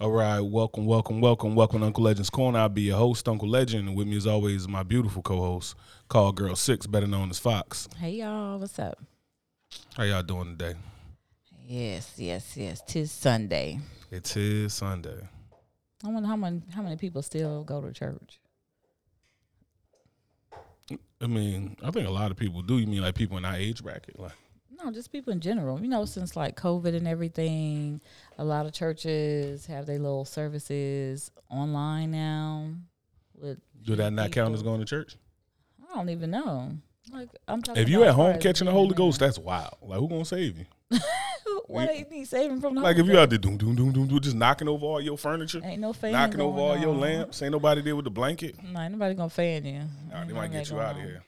All right, welcome, welcome, welcome, welcome, to Uncle Legend's Corner. I'll be your host, Uncle Legend, and with me as always, my beautiful co-host, Call Girl Six, better known as Fox. Hey y'all, what's up? How y'all doing today? Yes, yes, yes. Tis Sunday. It is Sunday. I wonder how many how many people still go to church. I mean, I think a lot of people do. You mean like people in our age bracket? Like, No, just people in general. You know, since like COVID and everything, a lot of churches have their little services online now. With do that not count as going to church? I don't even know. Like I'm talking. If you at home catching the Holy Ghost, that's wild. Like, who gonna save you? Why you need saving from the Like, if you out there doom doom doom doom doom, just knocking over all your furniture, ain't no fan knocking over all going your lamps, ain't nobody there with the blanket. No, ain't nobody gonna fan you. Nah, Ain't they might get you out of here.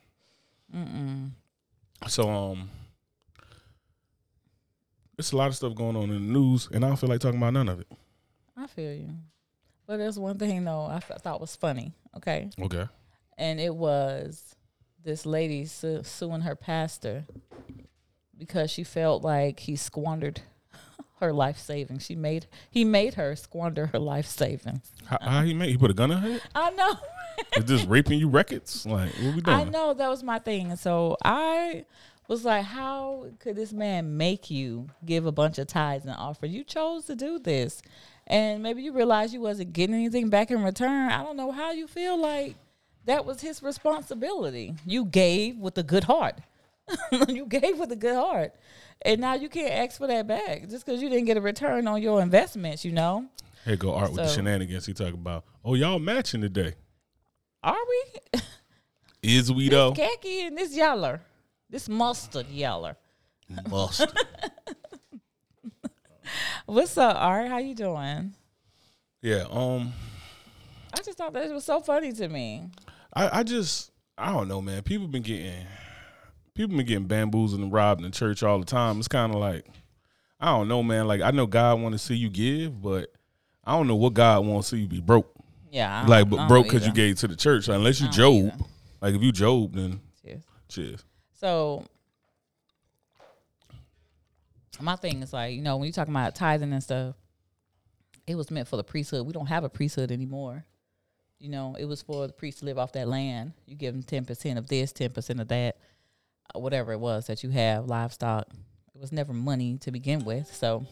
Mm-mm. So um, it's a lot of stuff going on in the news, and I don't feel like talking about none of it. I feel you. But there's one thing though I th- thought was funny. Okay, Okay. and it was this lady su- suing her pastor because she felt like he squandered her life savings. She made he made her squander her life savings. How, how he made? He put a gun in her head? I know. Is this raping you records? Like, what we doing? I know that was my thing. And so I was like, how could this man make you give a bunch of tithes and offer? You chose to do this. And maybe you realize you wasn't getting anything back in return. I don't know how you feel like that was his responsibility. You gave with a good heart. you gave with a good heart. And now you can't ask for that back just because you didn't get a return on your investments, you know? Here go Art with the shenanigans. He talking about, oh, y'all matching today. Are we? Is we though? This khaki and this yeller. This mustard yeller. Mustard. What's up, Art? How you doing? yeah. Um. I just thought that it was so funny to me. I, I just I don't know, man. People been getting people been getting bamboozled and robbed in the church all the time. It's kind of like I don't know, man. Like I know God want to see you give, but I don't know what God want to see you be broke. Yeah, I Like, but broke because you gave to the church. Unless you Job, either. like if you Job, then Cheers. cheers. So my thing is like, you know, when you're talking about tithing and stuff, it was meant for the priesthood. We don't have a priesthood anymore. You know, it was for the priest to live off that land. You give them ten percent of this, ten percent of that, uh, whatever it was that you have, livestock. It was never money to begin with. So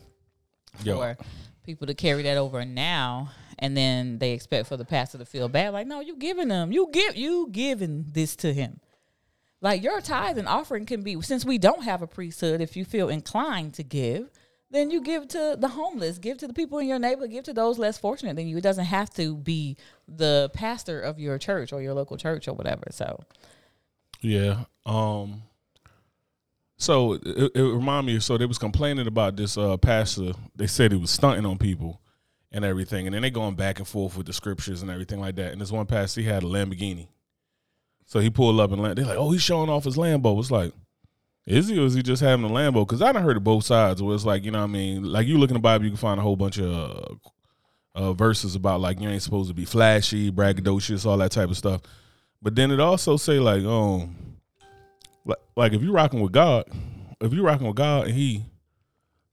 Yo, for people to carry that over now and then they expect for the pastor to feel bad like no you giving them you give you giving this to him like your tithe and offering can be since we don't have a priesthood if you feel inclined to give then you give to the homeless give to the people in your neighborhood give to those less fortunate than you it doesn't have to be the pastor of your church or your local church or whatever so Yeah. Um. So it, it reminded me. So they was complaining about this uh, pastor. They said he was stunting on people and everything, and then they going back and forth with the scriptures and everything like that. And this one pastor, he had a Lamborghini. So he pulled up and land. They're like, "Oh, he's showing off his Lambo." It's like, is he or is he just having a Lambo? Because I done heard of both sides. Where it's like, you know, what I mean, like you look in the Bible, you can find a whole bunch of uh, uh, verses about like you ain't supposed to be flashy, braggadocious, all that type of stuff. But then it also say like, um, like, like if you rocking with God, if you rocking with God and He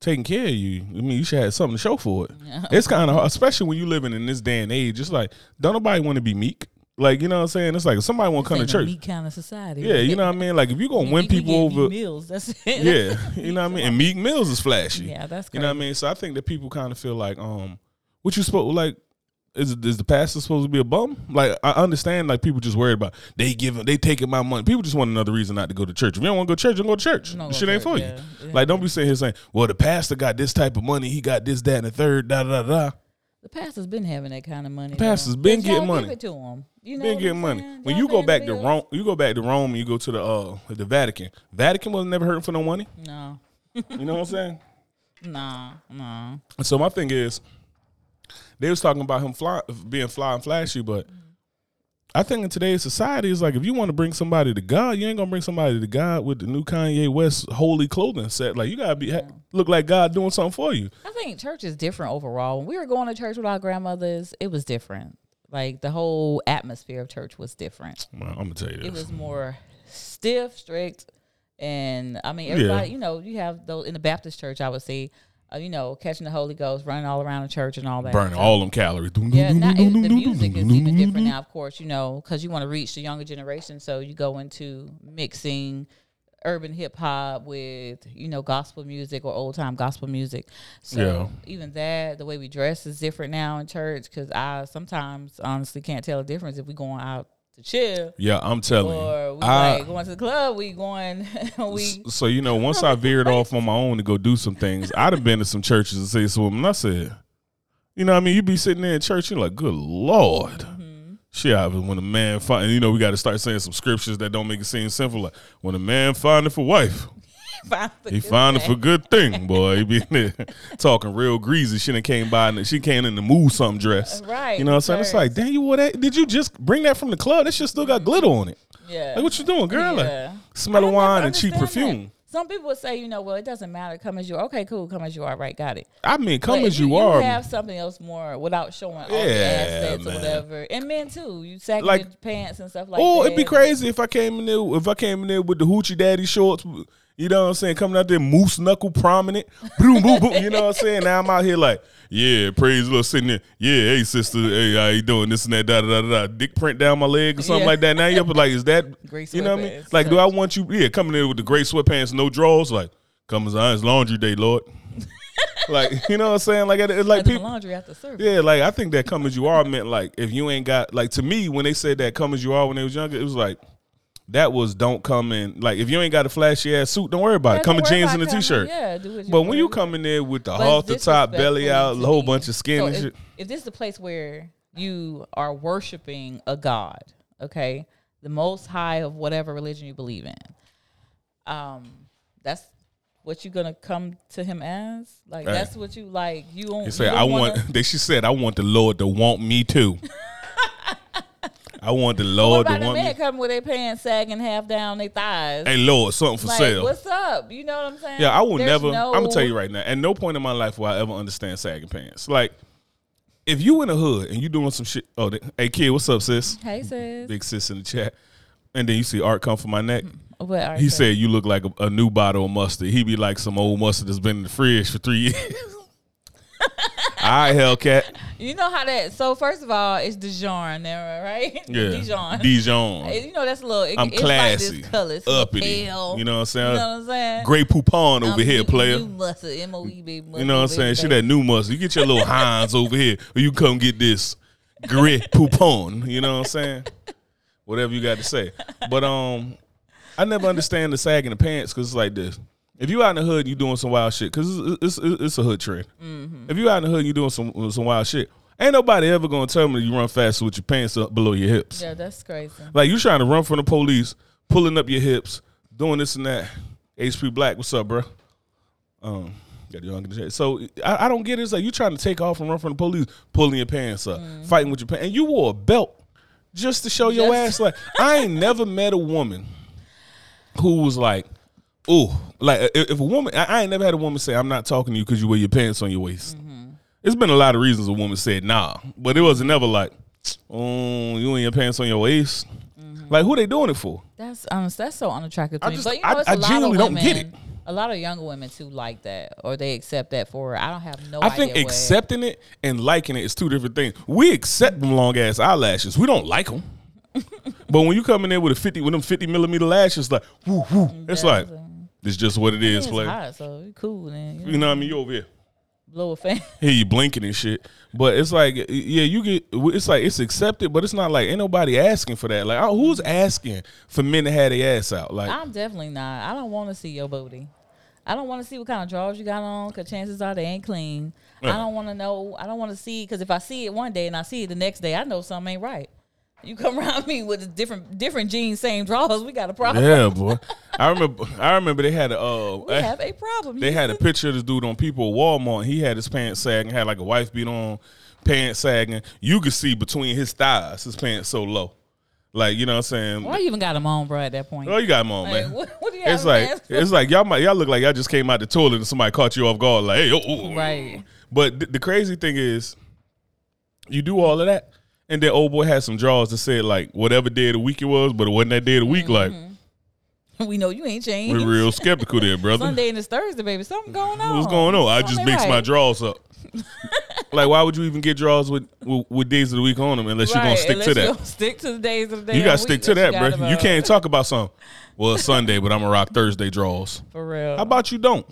taking care of you, I mean, you should have something to show for it. It's kind of especially when you living in this day and age. It's like don't nobody want to be meek. Like you know what I'm saying? It's like if somebody want to come to This ain't a church. meek kind of society Yeah, you know what I mean. Like if you gonna win people over, Meek meals that's it yeah, you know what I mean. And Meek Mills is flashy. yeah that's You know what I mean? So I think that people kind of feel like, um, what you supposed like is is the pastor supposed to be a bum? Like I understand like people just worried about they giving they taking my money. People just want another reason not to go to church. If you don't want to go to church, don't go to church. Go shit ain't for yeah. you. Yeah. Like don't be sitting here saying, Well, the pastor got this type of money, he got this, that, and the third, da da da da. The pastor's been having that kind of money. The pastor's been But getting money. Give it to him. You know Been getting money. saying? When Y'all you go back to. Rome, you go back to Rome and you go to the uh the Vatican. Vatican was never hurting for no money. No, You know what I'm saying? no, no. And so my thing is, they was talking about him fly, being fly and flashy, but I think in today's society, it's like if you want to bring somebody to God, you ain't gonna bring somebody to God with the new Kanye West holy clothing set. Like you gotta be ha- look like God doing something for you. I think church is different overall. When we were going to church with our grandmothers, it was different. Like the whole atmosphere of church was different. Well, I'm gonna tell you that. It was more stiff, strict, and I mean everybody. You know, you have those in the Baptist church. I would say uh, you know, catching the Holy Ghost, running all around the church and all that. Burning So- all them calories. Yeah, not, it, the music is even different now, of course, you know, because you want to reach the younger generation. So you go into mixing urban hip hop with, you know, gospel music or old time gospel music. So Yeah. even that, the way we dress is different now in church because I sometimes honestly can't tell the difference if we going out to chill Yeah, I'm telling or you. we I- like going to the club, we going, we. so you know, once I veered off on my own to go do some things, I'd have been to some churches and say something. And I said, you know, what I mean, you be sitting there in church, you're like, good lord. Mm-hmm. Shit, I was- when a man find, you know, we got to start saying some scriptures that don't make it seem simple. Like when a man find it for wife, find the he good find it for good thing, boy. He be there talking real greasy. She done came by and she came in the move something dress. Uh, right, You know what I'm saying? It's like, damn, you wore that? Did you just bring that from the club? That shit still got glitter on it. Yeah. Like, what you doing, girl? Yeah. Like, smell of wine and cheap understand that. perfume. Some people would say, you know, well, it doesn't matter. Come as you are. Okay, cool. Come as you are. Right, got it. I mean, come But as if you, are. have something else more without showing all the Yeah, assets or whatever. And men too. You sagging Like- your pants and stuff like oh, that. Oh, it'd be crazy if I came in there. If I came in there with the hoochie daddy shorts, you know what I'm saying, coming out there moose knuckle prominent, boom, boom, boom. You know what I'm saying? Now I'm out here like, yeah, praise the Lord, sitting there. Yeah, hey sister, hey, how you doing? This and that, da da da da. Dick print down my leg or something Yeah. like that. Now you're up like, is that? Great you know what I mean? Like, do I want you? Yeah, coming in with the gray sweatpants, no drawers. Like, come as I, it's laundry day, Lord. like, you know what I'm saying? Like, it's like Like people. laundry after service. Yeah, like I think that come as you are meant like if you ain't got like to me when they said that come as you are when they was younger, it was like that was don't come in like if you ain't got a flashy ass suit, don't worry about Yeah, it. Come in jeans and a coming- t-shirt. Yeah, do what But when you come in there with the halter it's top, belly out, a whole bunch of skin So and if, shit. If this is a place where you are worshiping a god, okay, the most high of whatever religion you believe in, um, that's what you're gonna come to him as. Like Hey. that's what you like. You don't. They you don't I wanna- want they she said I want the Lord to want me too. I want the What Lord to about the me. men coming with their pants sagging half down their thighs? Hey Lord, something for like, sale. what's up? You know what I'm saying? Yeah, I will There's never. no- I'm gonna tell you right now. At no point in my life will I ever understand sagging pants. Like, if you in the hood and you doing some shit. Oh, they, hey kid, what's up, sis? Hey, sis. Big sis in the chat. And then you see Art come from my neck. Mm-hmm. What are He you said you look like a, a new bottle of mustard. He be like some old mustard that's been in the fridge for three years. All right, Hellcat. You know how that? So first of all, it's Dijon there, right? Yeah, Dijon. Dijon. You know that's a little. It, I'm it's classy, Like this color, it's uppity. pale. You know what I'm saying? You know what I'm saying? Grey poupon over I'm here, new- player. New mustard, M O E B. You know what I'm saying? She that new muscle. You get your little Heinz over here, or you come get this Grey Poupon. You know what I'm saying? Whatever you got to say. But um, I never understand the sag in the pants because it's like this. If you out in the hood, and you doing some wild shit because it's, it's it's a hood trend. Mm-hmm. If you out in the hood, and you doing some some wild shit. Ain't nobody ever gonna tell me you run faster with your pants up below your hips. Yeah, that's crazy. Like you trying to run from the police, pulling up your hips, doing this and that. HP Black, what's up, bro? Um, got young in the chat. So I, I don't get it. It's like you trying to take off and run from the police, pulling your pants up, fighting with your pants, and you wore a belt just to show your Just- ass. Like I ain't never met a woman who was like, "Ooh," like if, a woman, I, I ain't never had a woman say, "I'm not talking to you because you wear your pants on your waist." Mm-hmm. It's been a lot of reasons a woman said nah, but it wasn't never like, "Oh, you and your pants on your waist." Mm-hmm. Like who they doing it for? That's honest. That's so unattractive to I me. just- but you know, I- it's I a lot genuinely don't get it. A lot of younger women too like that, or they accept that for. her. I don't have no. I think accepting it and liking it is two different things. We accept them long ass eyelashes. We don't like them. but when you come in there with a fifty, with them fifty millimeter lashes, like whoo whoo, it's like it's just what it is, It's player. hot, so you cool then. You, You know what I mean? You over here. blow a fan. Hear you blinking and shit, but it's like, yeah, you get. It's like it's accepted, but it's not like ain't nobody asking for that. Like, who's asking for men to have their ass out? Like, I'm definitely not. I don't want to see your booty. I don't want to see what kind of drawers you got on, cause chances are they ain't clean. Yeah. I uh. don't want to know. I don't want to see, cause if I see it one day and I see it the next day, I know something ain't right. You come around me with different different jeans, same drawers, we got a problem. yeah, boy. I remember. I remember they had a. Uh, We have a problem. They had a picture of this dude on people at Walmart. He had his pants sagging, had like a wife beat on, pants sagging. You could see between his thighs, his pants so low. Like, you know what I'm saying? Why you even got them on, bro? At that point, Oh, you got him on, Like, man. what, what do you It's like it's like y'all might y'all look like y'all just came out the toilet and somebody caught you off guard. Like, hey, oh, oh, oh. Right. But th- the crazy thing is, you do all of that, and then old boy had some drawers that said like whatever day of the week it was, but it wasn't that day of the week. Like, Mm-hmm. we know you ain't changed. We're real skeptical there, brother. Sunday and it's Thursday, baby. Something going on. What's going on? I just mix my right. draws up. like, why would you even get draws with, with with days of the week on them unless you're gonna stick to that? Stick to the days of the day. You gotta stick to that, bro. You can't talk about something. Well, it's Sunday, but I'm gonna rock Thursday draws. for real. How about you don't?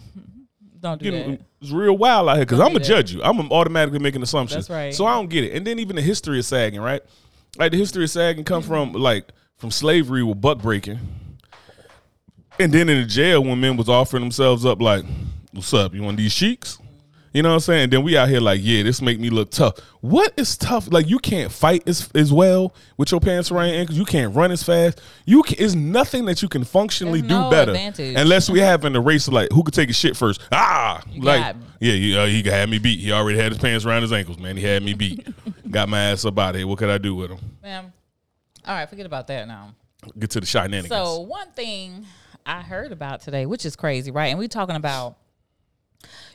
Don't do that. it's real wild out here because I'm gonna judge you. I'm automatically making assumptions. That's right. So I don't get it. And then even the history of sagging, right? Like the history of sagging come from like from slavery with buck breaking, and then in the jail when men was offering themselves up, like, "What's up? You want these sheiks?" You know what I'm saying? Then we out here like, yeah, this make me look tough. What is tough? Like you can't fight as, as well with your pants around your ankles. You can't run as fast. You can, it's nothing that you can functionally There's do no better advantage. unless we have in the race like who could take his shit first. Ah, like got me. yeah, he, uh, he had me beat. He already had his pants around his ankles, man. He had me beat. Got my ass up out of here. What could I do with him? Ma'am. All right, forget about that now. Get to the shenanigans. So one thing I heard about today, which is crazy, right? And we talking about,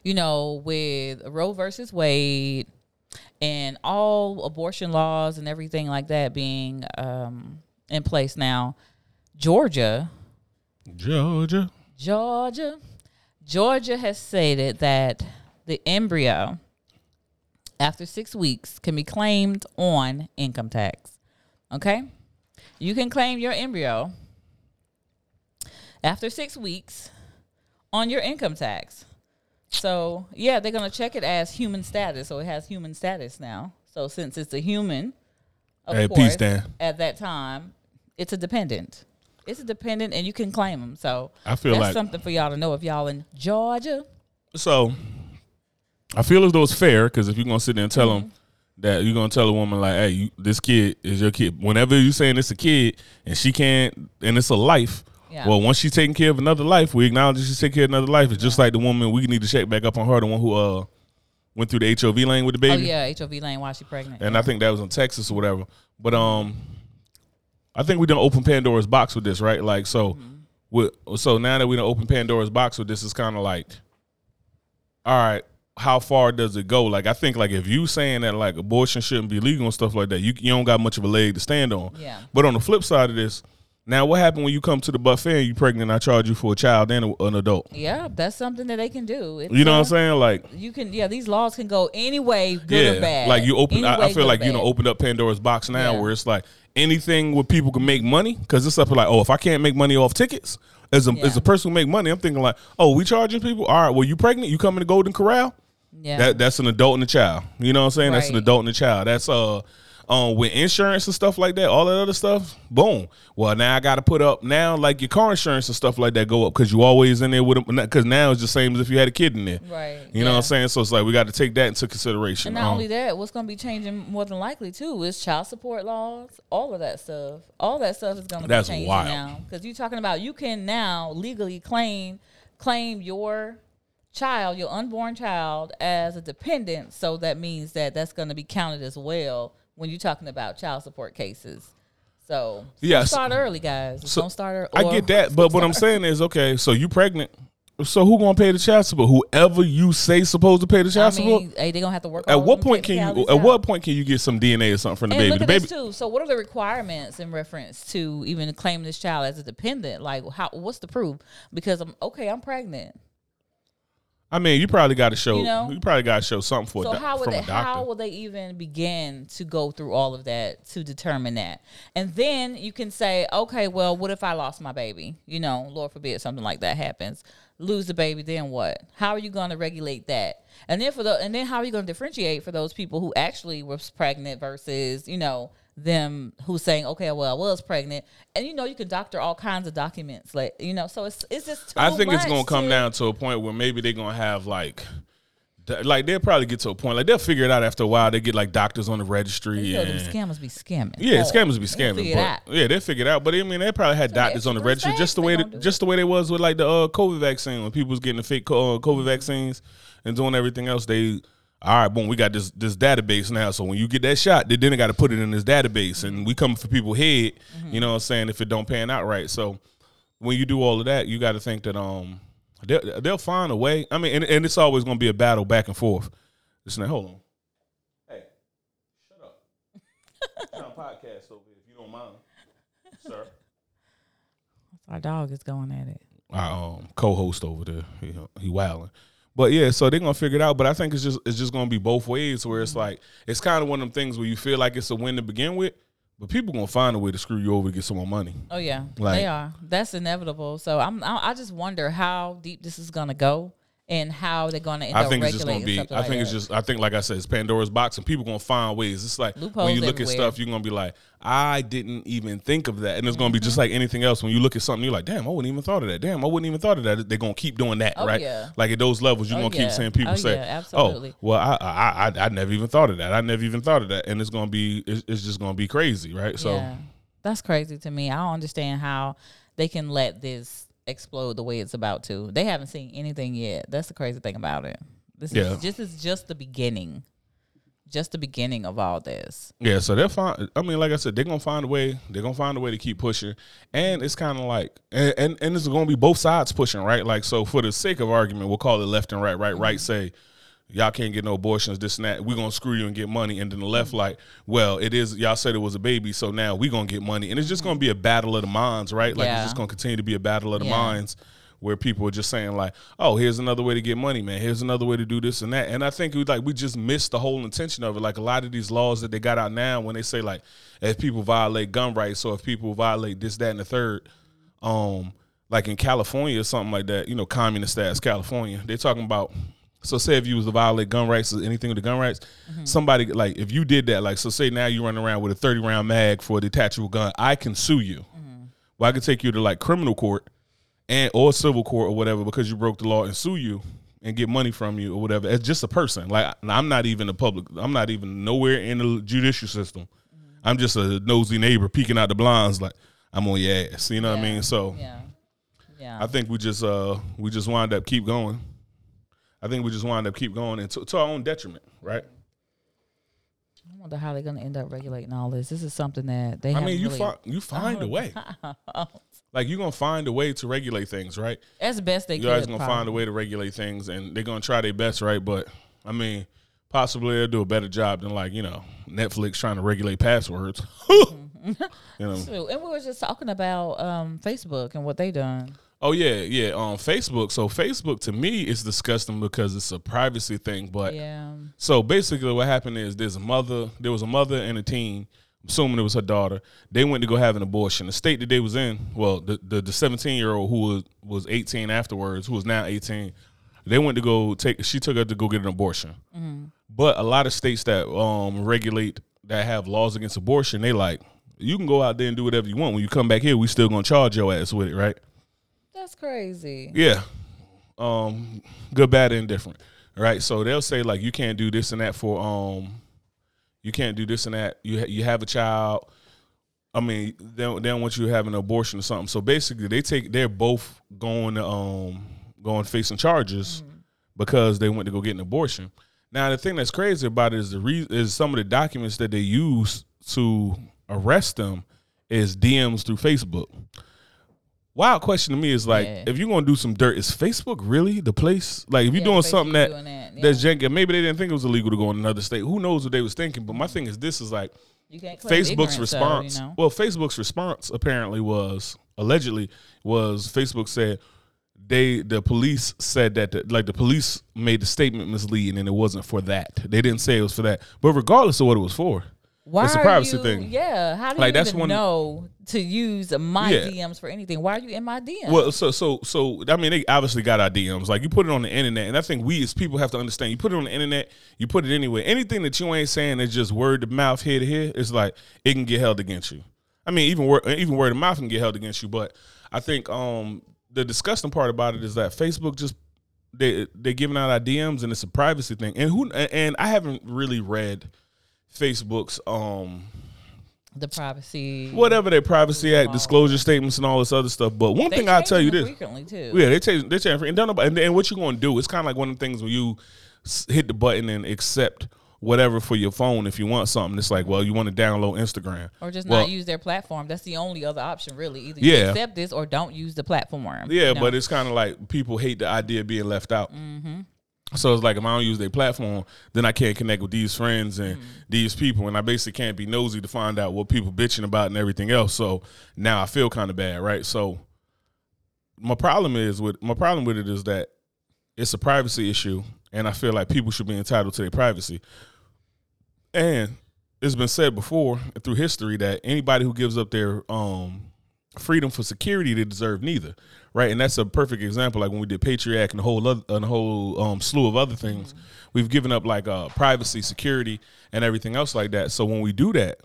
you know, with Roe versus Wade and all abortion laws and everything like that being um, in place now. Georgia, Georgia. Georgia, Georgia has stated that the embryo after six weeks can be claimed on income tax. Okay, you can claim your embryo after six weeks on your income tax. So yeah, they're gonna check it as human status, so it has human status now. So since it's a human, of Hey, course, peace, Dan. at that time, it's a dependent. It's a dependent, and you can claim them. So I feel that's like- something for y'all to know if y'all in Georgia. So I feel as though it's fair because if you're gonna sit there and tell Mm-hmm. them that you're gonna tell a woman like, hey, you, this kid is your kid. Whenever you're saying it's a kid and she can't, and it's a life. Yeah. Well, once she's taking care of another life, we acknowledge that she's taking care of another life. It's just like the woman we need to check back up on her, the one who uh went through the HOV lane with the baby. Oh yeah, HOV lane while she pregnant. and I think that was in Texas or whatever. But um, I think we done open Pandora's box with this, right? Like so, with so now that we done open Pandora's box with this, it's kind of like, all right, how far does it go? Like I think like if you saying that like abortion shouldn't be legal and stuff like that, you you don't got much of a leg to stand on. Yeah. But on the flip side of this, now what happened when you come to the buffet and you pregnant? and I charge you for a child and a, an adult. yeah, that's something that they can do. It's, You know what I'm uh, saying? Like You can, yeah. These laws can go any way, good or bad. Like you open, Any I, I feel like you know opened up Pandora's box now, Yeah. where it's like anything where people can make money because it's up to like, oh, if I can't make money off tickets as a as a person who make money, I'm thinking like, oh, we charging people. All right, well, you pregnant? You come in the Golden Corral? Yeah, That that's an adult and a child. You know what I'm saying? That's an adult and a child. That's uh. Um, with insurance and stuff like that, all that other stuff, boom. Well, now I got to put up now, like your car insurance and stuff like that go up because you always in there with them. Because now it's the same as if you had a kid in there. right. You know what. I'm saying? So it's like we got to take that into consideration. And not Um, only that, what's going to be changing more than likely too is child support laws. All of that stuff. All that stuff is going to be changing wild. now because you're talking about you can now legally claim claim your child, your unborn child, as a dependent. So that means that that's going to be counted as well when you're talking about child support cases. So it's gonna Yes. start early, guys. So, gonna start early. I get that, but what I'm saying is, okay, so you're pregnant, so who gonna pay the child support? Whoever you say supposed to pay the I child support. hey, they're gonna have to work. At what point can you? At out. what point can you get some DNA or something from the And baby? look The baby. this too. So, what are the requirements in reference to even claiming this child as a dependent? Like, how? What's the proof? Because I'm okay. I'm pregnant. I mean, you probably got to show. You, know? You probably got to show something for So a doc- how would from they? How will they even begin to go through all of that to determine that? And then you can say, okay, well, what if I lost my baby? You know, Lord forbid something like that happens. Lose the baby, then what? How are you going to regulate that? And then for the and then how are you going to differentiate for those people who actually were pregnant versus you know them who's saying, okay, well, I was pregnant, and you know you can doctor all kinds of documents, like you know. So it's it's just. I think it's gonna come to- down to a point where maybe they're gonna have like. Like they'll probably get to a point like they'll figure it out after a while. They get like doctors on the registry You know, them and scammers be scamming. Yeah, Oh, scammers be scamming, figure it but out. yeah, they figured out. But I mean, they probably had doctors on the registry, just the way, they that, gonna do just the way they was with like the uh, COVID vaccine when people was getting the fake uh, COVID vaccines and doing everything else. They all right, boom, we got this this database now. So when you get that shot, they then got to put it in this database, and we come for people head. Mm-hmm. You know what I'm saying? If it don't pan out right, so when you do all of that, you got to think that um they'll, they'll find a way. I mean, and, and it's always going to be a battle back and forth. Listen, hold on. Hey, shut up. To podcast over here, if you don't mind, sir. Our dog is going at it. Our um, co-host over there, he, he wilding. But yeah, so they're gonna figure it out. But I think it's just it's just gonna be both ways. Where it's mm-hmm. like it's kind of one of them things where you feel like it's a win to begin with, but people gonna find a way to screw you over to get some more money. Oh yeah, Like- they are. That's inevitable. So I'm. I I just wonder how deep this is gonna go and how they're gonna end I think it's just gonna be. I like think it's just. I think like I said, it's Pandora's box, and people gonna find ways. It's like when you look at stuff, you're gonna be like, I didn't even think of that, and it's gonna be Mm-hmm. just like anything else. When you look at something, you're like, damn, I wouldn't even thought of that. Damn, I wouldn't even thought of that. They're gonna keep doing that, Oh, right? yeah. Like at those levels, you're Oh, gonna yeah. keep saying people Oh, say, yeah, oh, well, I, I I I never even thought of that. I never even thought of that, and it's gonna be. It's, it's just gonna be crazy, right? So. that's crazy to me. I don't understand how they can let this explode the way it's about to. They haven't seen anything yet. That's the crazy thing about it. This Yeah. is just is just the beginning, just the beginning of all this. Yeah, so they'll find. I mean, like I said, they're gonna find a way. They're gonna find a way to keep pushing, and it's kind of like, and, and and it's gonna be both sides pushing, right? Like, so for the sake of argument, we'll call it left and right. Right, right, mm-hmm. say, y'all can't get no abortions, this and that. We're gonna screw you and get money, and then the left, like, well, it is. Y'all said it was a baby, so now we gonna get money, and it's just gonna be a battle of the minds, right? Like, Yeah. it's just gonna continue to be a battle of the Yeah. minds. Where people are just saying like, "Oh, here's another way to get money, man. Here's another way to do this and that." And I think we like we just missed the whole intention of it. Like a lot of these laws that they got out now, when they say like, if people violate gun rights or if people violate this, that, and the third, um, like in California or something like that, you know, communist ass California, they're talking about. So say if you was to violate gun rights or anything with the gun rights, mm-hmm. somebody like if you did that, like so say now you run around with a thirty round mag for a detachable gun, I can sue you. Mm-hmm. Well, I could take you to like criminal court and or civil court or whatever because you broke the law and sue you and get money from you or whatever. As just a person. Like I'm not even a public. I'm not even nowhere in the judicial system. Mm-hmm. I'm just a nosy neighbor peeking out the blinds like I'm on your ass. You know what I mean? So Yeah, yeah. I think we just uh we just wind up keep going. I think we just wind up keep going and to, to our own detriment, right? I wonder how they're gonna end up regulating all this. This is something that they. I mean, you really, find you find a way. Like you're gonna find a way to regulate things, right? As best they can. you guys gonna find a way to regulate things, and they're gonna try their best, right? But I mean, possibly they'll do a better job than like you know Netflix trying to regulate passwords. you know. And we were just talking about um, Facebook and what they done. Oh yeah, yeah. On Facebook, so Facebook to me is disgusting because it's a privacy thing. But Yeah. so basically, what happened is there's a mother, there was a mother and a teen. Assuming it was her daughter, they went to go have an abortion. The state that they was in, well, the the, the 17 year old who was was 18 afterwards, who was now 18, they went to go take. She took her to go get an abortion. But a lot of states that um regulate that have laws against abortion, they like you can go out there and do whatever you want. When you come back here, we still gonna charge your ass with it, right? That's crazy. Yeah. Um, good, bad, and indifferent. Right. So they'll say like you can't do this and that for um, you can't do this and that. You ha- you have a child. I mean, they don't, they don't want you to have an abortion or something. So basically, they take they're both going to um going facing charges because they went to go get an abortion. Now the thing that's crazy about it is the re- is some of the documents that they use to arrest them is DMs through Facebook. Wild question to me is like, Yeah. if you're gonna do some dirt, is Facebook really the place? Like, if you're Yeah, doing Facebook something that doing that, yeah. that's janky, maybe they didn't think it was illegal to go in another state. Who knows what they was thinking? But my thing is, this is like You can't claim Facebook's though, response. you know? Well, Facebook's response apparently was allegedly was Facebook said they the police said that the, like the police made the statement misleading and it wasn't for that. They didn't say it was for that. But regardless of what it was for, Why it's a privacy you- thing. Yeah. How do Like, you that's even one- know to use my Yeah. DMs for anything? Why are you in my DMs? Well, so so so I mean, they obviously got our DMs. Like you put it on the internet, and I think we as people have to understand. You put it on the internet, you put it anywhere. Anything that you ain't saying is just word of mouth, here to here. It's like it can get held against you. I mean, even word even word of mouth can get held against you. But I think um the disgusting part about it is that Facebook just they they're giving out our DMs, and it's a privacy thing. And who and I haven't really read Facebook's um the privacy. whatever their privacy act disclosure statements and all this other stuff. But one They thing I'll tell you this. frequently too. Yeah, they change. They change. And, and, and what you're going to do? It's kind of like one of the things where you hit the button and accept whatever for your phone if you want something. It's like, well, you want to download Instagram, Or just Well- not use their platform. That's the only other option, really. Either you accept this or don't use the platform. Yeah, you know? but it's kind of like people hate the idea of being left out. So it's like if I don't use their platform, then I can't connect with these friends and these people, and I basically can't be nosy to find out what people bitching about and everything else. So now I feel kind of bad, right? So my problem is with my problem with it is that it's a privacy issue, and I feel like people should be entitled to their privacy. And it's been said before through history that anybody who gives up their um, freedom for security, they deserve neither, right? And that's a perfect example. Like when we did Patriot and a whole other, and a whole um, slew of other things, mm-hmm. we've given up like uh, privacy, security, and everything else like that. So when we do that,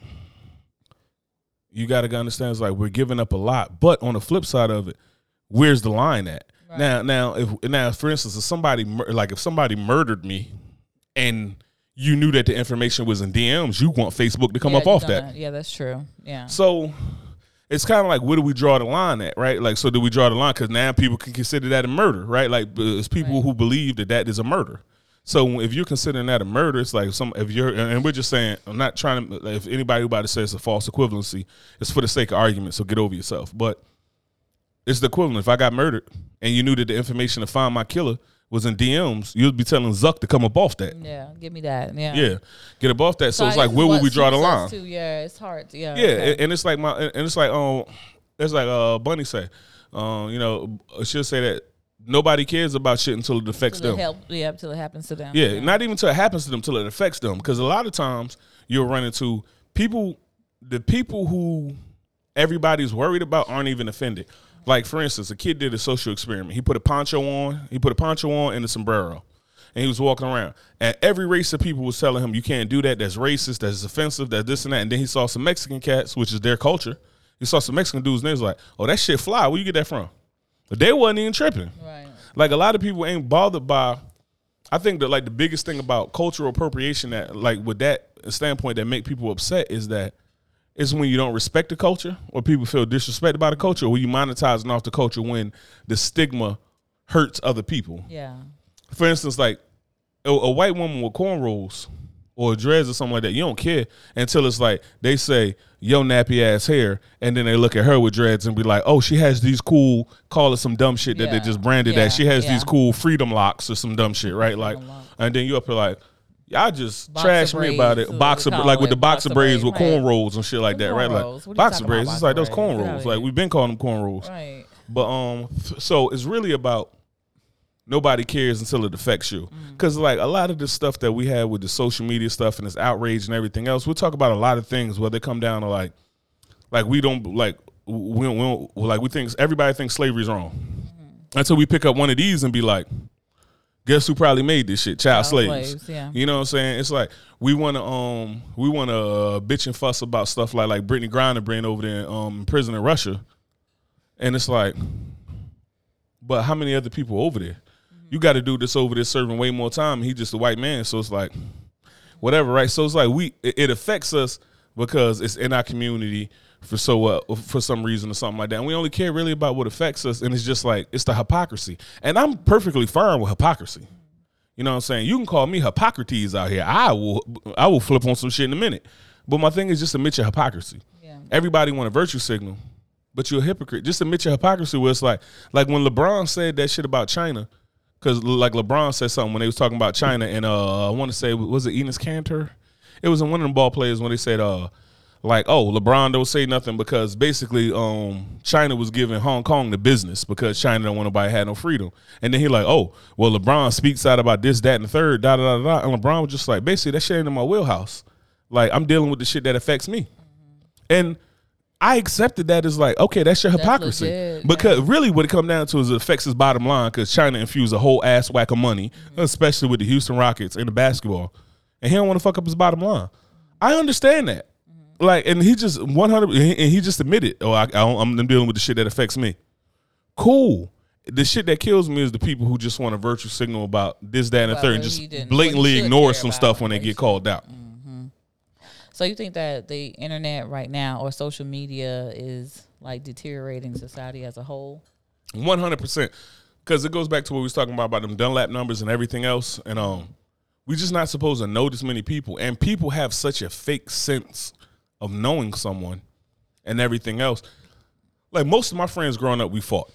you got to understand it's like we're giving up a lot. But on the flip side of it, where's the line at? Right. Now, now, if now, for instance, if somebody like if somebody murdered me, and you knew that the information was in DMs, you want Facebook to come yeah, up off gonna, that. Yeah, that's true. Yeah. So it's kind of like where do we draw the line at, right? Like, so do we draw the line because now people can consider that a murder, right? Like, it's people right. who believe that that is a murder. So if you're considering that a murder, it's like some if you're and we're just saying I'm not trying to if anybody about to say it's a false equivalency, it's for the sake of argument. So get over yourself. But it's the equivalent. If I got murdered and you knew that the information to find my killer was in DMs, you'd be telling Zuck to come up off that. Yeah, give me that. Yeah, yeah, get up off that. So, so it's like, where would we draw the line? Too, yeah, it's hard. Yeah, yeah, okay. and it's like my, and it's like, um, it's like uh, Bunny say, um, you know, she'll say that nobody cares about shit until it affects them. Help, yeah, until it happens to them. Yeah, yeah, not even until it happens to them, until it affects them. Because a lot of times you'll run into people, the people who everybody's worried about aren't even offended. Like for instance, a kid did a social experiment. He put a poncho on. He put a poncho on and a sombrero, and he was walking around. And every race of people was telling him, "You can't do that. That's racist. That's offensive. That this and that." And then he saw some Mexican cats, which is their culture. He saw some Mexican dudes, and they was like, "Oh, that shit fly. Where you get that from?" But they wasn't even tripping. Right. Like a lot of people ain't bothered by. I think that like the biggest thing about cultural appropriation that like with that standpoint that make people upset is that is when you don't respect the culture or people feel disrespected by the culture or you monetizing off the culture when the stigma hurts other people. Yeah. For instance, like a, a white woman with cornrows or dreads or something like that, you don't care until it's like they say, yo nappy ass hair, and then they look at her with dreads and be like, oh, she has these cool, call it some dumb shit that yeah. they just branded yeah. that. She has yeah. these cool freedom locks or some dumb shit, right? Like, and then you up here like, Y'all just boxer trash me about it. Boxer like with the boxer, boxer braids, with cornrows and shit like that, right? Like boxer braids. It's like those cornrows. Like we've been calling them cornrows. Right. But um, so it's really about nobody cares until it affects you. Because mm. like a lot of the stuff that we have with the social media stuff and this outrage and everything else, we talk about a lot of things where they come down to like, like we don't like we don't, we don't like we think everybody thinks slavery is wrong mm. until we pick up one of these and be like guess who probably made this shit? Child, Child slaves. slaves. Yeah. You know what I'm saying? It's like we want to um we want to uh, bitch and fuss about stuff like like Brittney Griner being over there um in prison in Russia, and it's like, but how many other people over there? Mm-hmm. You got to do this over there serving way more time. He just a white man, so it's like, whatever, right? So it's like we it, it affects us because it's in our community for so uh, for some reason or something like that. And we only care really about what affects us, and it's just like it's the hypocrisy. And I'm perfectly fine with hypocrisy. You know what I'm saying? You can call me Hippocrates out here. I will I will flip on some shit in a minute. But my thing is just admit your hypocrisy. Yeah. Everybody want a virtue signal, but you're a hypocrite. Just admit your hypocrisy. Where it's like like when LeBron said that shit about China, because like LeBron said something when they was talking about China, and uh I want to say was it Enes Kanter? It was in one of them ball players when they said uh like, oh, LeBron don't say nothing because basically um, China was giving Hong Kong the business because China don't want nobody had no freedom. And then he like, oh, well, LeBron speaks out about this, that, and the third, da da da da. And LeBron was just like, basically, that shit ain't in my wheelhouse. Like, I'm dealing with the shit that affects me. And I accepted that as like, okay, that's your hypocrisy. Legit, because really what it come down to is it affects his bottom line because China infused a whole ass whack of money, mm-hmm. especially with the Houston Rockets and the basketball. And he don't want to fuck up his bottom line. I understand that like, and he just one hundred, and he just admitted, oh, I, i'm dealing with the shit that affects me. Cool. The shit that kills me is the people who just want a virtue signal about this, that, and the third, and just blatantly ignore some stuff when they get called out. Mm-hmm. So you think that the internet right now or social media is like deteriorating society as a whole? One hundred percent, because it goes back to what we was talking about about them Dunbar numbers and everything else, and um, we're just not supposed to know this many people, and people have such a fake sense of knowing someone and everything else. Like most of my friends growing up, we fought.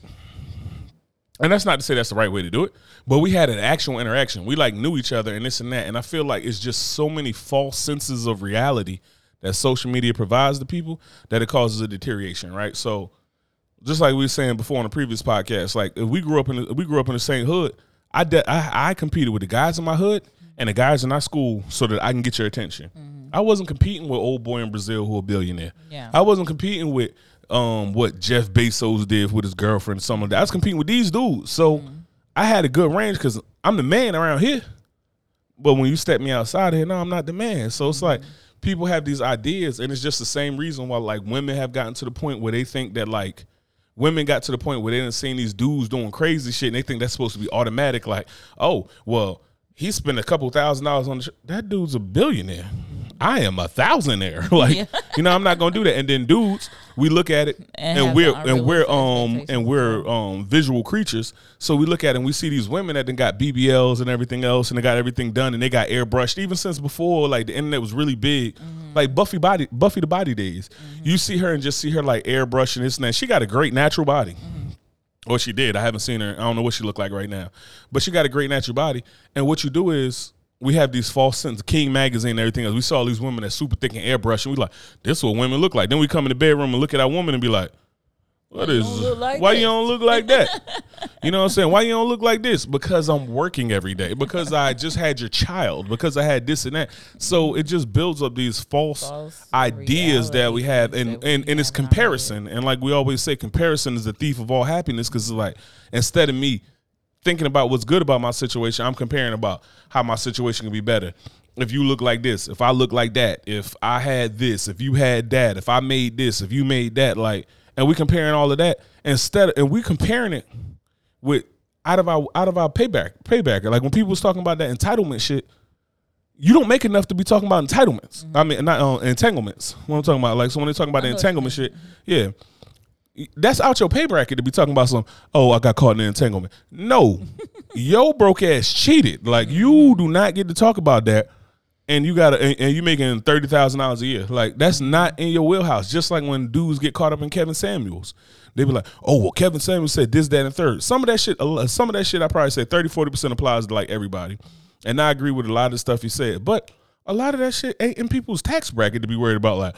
And that's not to say that's the right way to do it, but we had an actual interaction. We like knew each other and this and that. And I feel like it's just so many false senses of reality that social media provides to people that it causes a deterioration, right? So just like we were saying before on the previous podcast, like if we grew up in the, we grew up in the same hood, I, de- I I competed with the guys in my hood and the guys in our school so that I can get your attention. Mm-hmm. I wasn't competing with old boy in Brazil who a billionaire. Yeah. I wasn't competing with um what Jeff Bezos did with his girlfriend Some of that. I was competing with these dudes. So I had a good range because I'm the man around here. But when you step me outside here, no, I'm not the man. So it's like people have these ideas, and it's just the same reason why like women have gotten to the point where they think that like women got to the point where they didn't see these dudes doing crazy shit, and they think that's supposed to be automatic. Like, oh, well, he spent a couple thousand dollars on the sh- that dude's a billionaire. I am a thousandaire. like, Yeah. you know, I'm not gonna do that. And then dudes, we look at it And and, we're and we're um and we're um visual creatures. So we look at it and we see these women that then got BBLs and everything else, and they got everything done, and they got airbrushed even since before like the internet was really big, Mm-hmm. like Buffy body Buffy the Body days. You see her and just see her like airbrushing this and that. She got a great natural body. Or she did. I haven't seen her. I don't know what she looked like right now. But she got a great natural body. And what you do is we have these false sense, King magazine and everything else. We saw all these women that super thick and airbrush, and we like, this is what women look like. Then we come in the bedroom and look at our woman and be like, what is like why this? you don't look like that? you know what I'm saying? Why you don't look like this? Because I'm working every day. Because I just had your child. Because I had this and that. So it just builds up these false, False ideas that we have, and and, and it's comparison. And like we always say, comparison is the thief of all happiness. Because it's like instead of me thinking about what's good about my situation, I'm comparing about how my situation can be better. If you look like this, if I look like that, if I had this, if you had that, if I made this, if you made that, like, and we comparing all of that instead, of, and we comparing it with out of our out of our payback payback. Like when people was talking about that entitlement shit, you don't make enough to be talking about entitlements. I mean, not uh, entanglements. What I'm talking about, like, so when they talking about the know what you entanglement shit, yeah, that's out your pay bracket to be talking about some. Oh, I got caught in an entanglement. No, yo broke ass cheated. Like you do not get to talk about that, and you got and, and you making thirty thousand dollars a year. Like that's not in your wheelhouse. Just like when dudes get caught up in Kevin Samuels, they be like, oh well, Kevin Samuels said this, that, and third. Some of that shit, some of that shit, I probably say 30, 40 percent applies to like everybody, and I agree with a lot of the stuff he said, but. A lot of that shit ain't in people's tax bracket to be worried about. Like,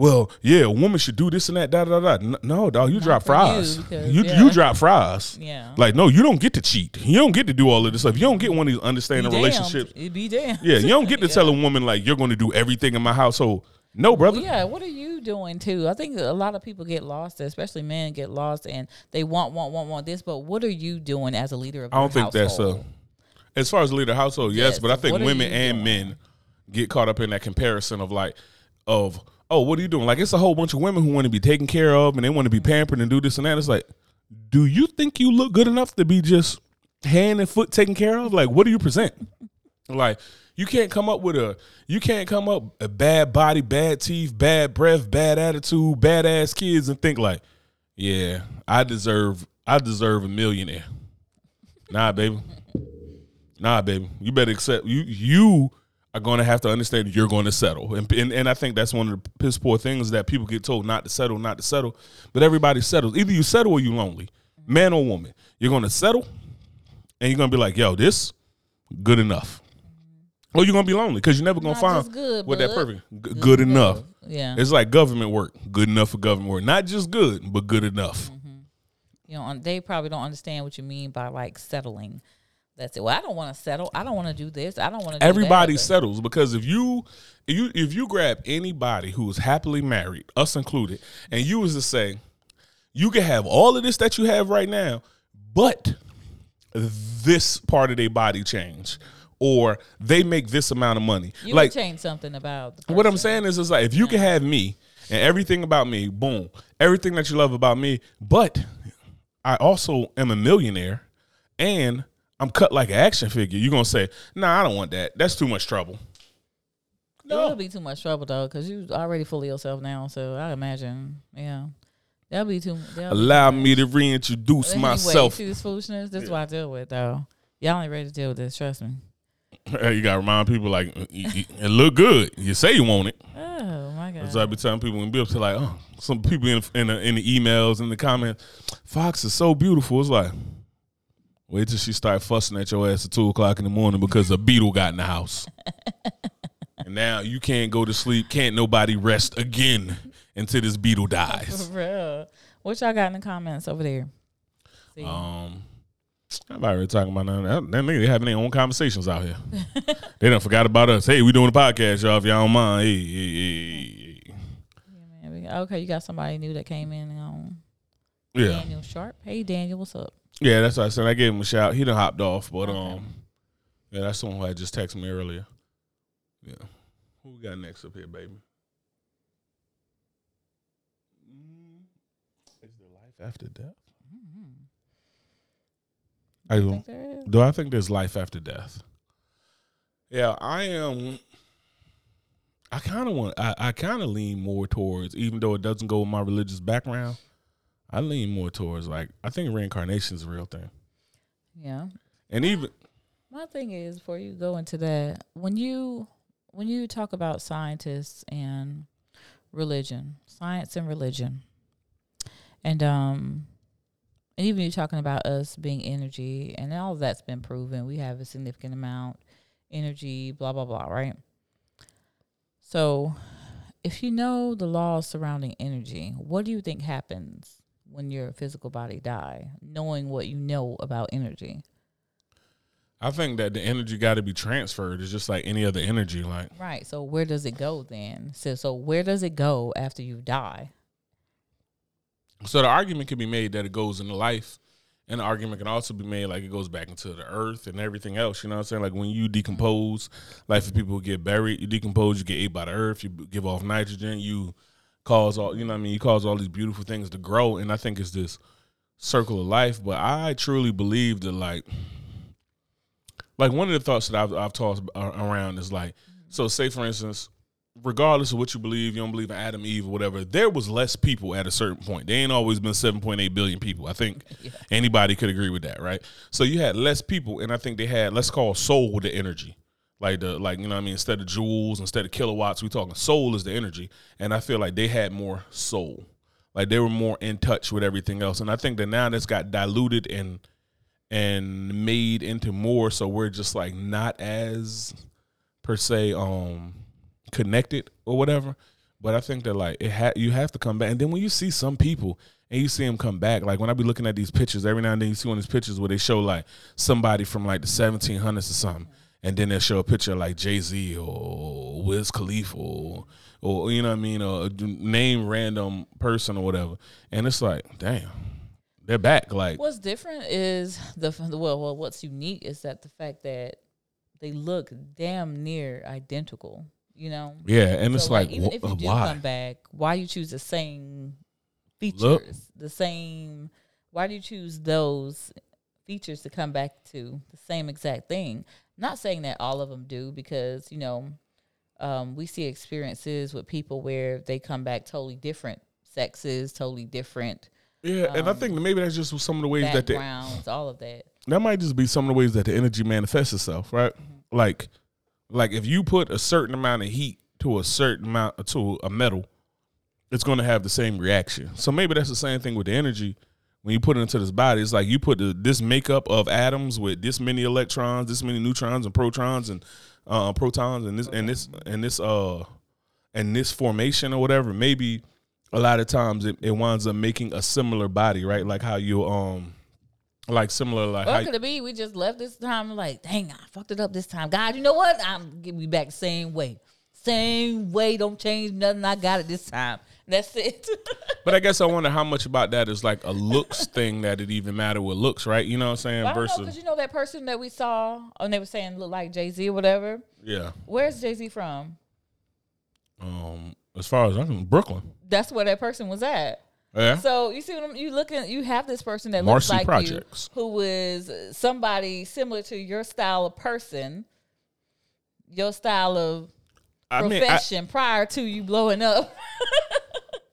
well, yeah, a woman should do this and that, da da da. N- No, dog, you drop for you, fries. You you, yeah. drop fries. Yeah. Like, no, you don't get to cheat. You don't get to do all of this stuff. You don't get one of these understanding relationships. It be damn. Yeah, you don't get to tell a woman like you're going to do everything in my household. No, brother. Yeah, what are you doing too? I think a lot of people get lost, especially men get lost, and they want, want, want, want this. But what are you doing as a leader of? I don't think that's uh, a. As far as leader of household, yes, Yes, but I think women and doing? men get caught up in that comparison of like, of oh, what are you doing? Like it's a whole bunch of women who want to be taken care of and they want to be pampered and do this and that. It's like, do you think you look good enough to be just hand and foot taken care of? Like, what do you present? Like, you can't come up with a you can't come up a bad body, bad teeth, bad breath, bad attitude, bad ass kids and think like, yeah, I deserve I deserve a millionaire. Nah, baby. Nah, baby. You better accept you you are going to have to understand you're going to settle. And, and and I think that's one of the piss poor things that people get told not to settle, not to settle. But everybody settles. Either you settle or you lonely. Man or woman. You're going to settle and you're going to be like, "Yo, this good enough." Or you're going to be lonely cuz you're never going to find good, what that perfect G- good, enough. Yeah, It's like government work. Good enough for government work. Not just good, but good enough. Mm-hmm. you know, they probably don't understand what you mean by like settling. That's it. Well, I don't want to settle. I don't want to do this. I don't want to. Everybody do that. settles because if you if you if you grab anybody who is happily married, us included, and you was to say, you can have all of this that you have right now, but this part of their body change, or they make this amount of money. You like can change something about the what I'm saying is, it's like if you can have me and everything about me, boom, everything that you love about me, but I also am a millionaire and I'm cut like an action figure. You're gonna say, "Nah, I don't want that. That's too much trouble." No. It will be too much trouble though, because you already fully yourself now. So I imagine, yeah, that'll be too. that'll be Allow too me to reintroduce Anyway, myself. See this foolishness. This is what I deal with though. Y'all ain't ready to deal with this. Trust me. you gotta remind people like it it look good. You say you want it. Oh my god. So I be telling people when be up to like, oh, some people in in the, in the emails in the comments, Fox is so beautiful. It's like, wait till she start fussing at your ass at two o'clock in the morning because a beetle got in the house, and now you can't go to sleep. Can't nobody rest again until this beetle dies. For real. What y'all got in the comments over there? See? Um, I'm already talking about none of that. That nigga they having their own conversations out here. they done forgot about us. Hey, we doing a podcast, y'all. If y'all don't mind, hey, hey, hey, hey. Yeah, man, okay, you got somebody new that came in. Um, yeah, Daniel Sharp. Hey, Daniel, what's up? Yeah. That's what I said. I gave him a shout. He done hopped off, but um, yeah, that's someone who had just texted me earlier. Yeah, who we got next up here, baby? Mm, Is there life after death? I think there is? Do I think there's life after death? Yeah, I am. I kind of want. I, I kind of lean more towards, even though it doesn't go with my religious background. I lean more towards like I think reincarnation is a real thing, Yeah. and even My thing is, before you go into that, when you when you talk about scientists and religion, science and religion, and um, and even you talking about us being energy, and all of that's been proven. We have a significant amount energy, blah blah blah, right? So, if you know the laws surrounding energy, what do you think happens when your physical body die? Knowing what you know about energy. I think that the energy got to be transferred. It's just like any other energy. Like Right. So where does it go then? So so where does it go after you die? so, the argument can be made that it goes into life, and the argument can also be made like it goes back into the earth and everything else. You know what I'm saying? Like when you decompose, like for people who get buried, you decompose, you get ate by the earth, you give off nitrogen, you cause all you know what I mean, you cause all these beautiful things to grow. And I think it's this circle of life. But I truly believe that like like one of the thoughts that I've I've tossed around is like, so say for instance, regardless of what you believe, you don't believe in Adam, Eve, or whatever, there was less people at a certain point. There ain't always been 7.8 billion people. I think anybody could agree with that, right? So you had less people, and I think they had, let's call soul the energy. Like the like, you know what I mean, instead of joules, instead of kilowatts, we talking soul is the energy. And I feel like they had more soul. Like they were more in touch with everything else. And I think that now that's got diluted and and made into more so we're just like not as per se um connected or whatever but i think that like it ha- you have to come back and then when you see some people and you see them come back like when i be looking at these pictures every now and then you see one of these pictures where they show like somebody from like the 1700s or something and then they show a picture like jay-z or wiz khalifa or, or you know what i mean or uh, name random person or whatever and it's like damn they're back like What's different is the well, well, what's unique is that the fact that they look damn near identical. You know, yeah and it's So, like, even wh- if you do why come back, why you choose the same features, Look. the same? Why do you choose those features to come back to the same exact thing? Not saying that all of them do, because you know, um, we see experiences with people where they come back totally different sexes, totally different Yeah, and I think that maybe that's just some of the ways that the, backgrounds, all of that. that might just be some of the ways that the energy manifests itself, right? Like, like if you put a certain amount of heat to a certain amount to a metal, it's going to have the same reaction. So maybe that's the same thing with the energy. When you put it into this body, it's like you put the, this makeup of atoms with this many electrons, this many neutrons and protons and uh, protons and this and this and this uh and this formation or whatever. Maybe a lot of times it, it winds up making a similar body, right? Like how you um like similar like how, could it be we just left this time like, dang, I fucked it up this time. God, you know what? I'm giving you back same way. Same way, don't change nothing. I got it this time. That's it. But I guess I wonder how much about that is like a looks thing that it even matter with looks, right? You know what I'm saying? I Versus because you know that person that we saw, and they were saying look like Jay Z or whatever. yeah. Where's Jay Z from? Um, as far as I'm from Brooklyn, That's where that person was at. yeah. So you see what I'm, you looking, you have this person that Marcy looks like Projects. you, who is somebody similar to your style of person, your style of I mean, I, profession prior to you blowing up.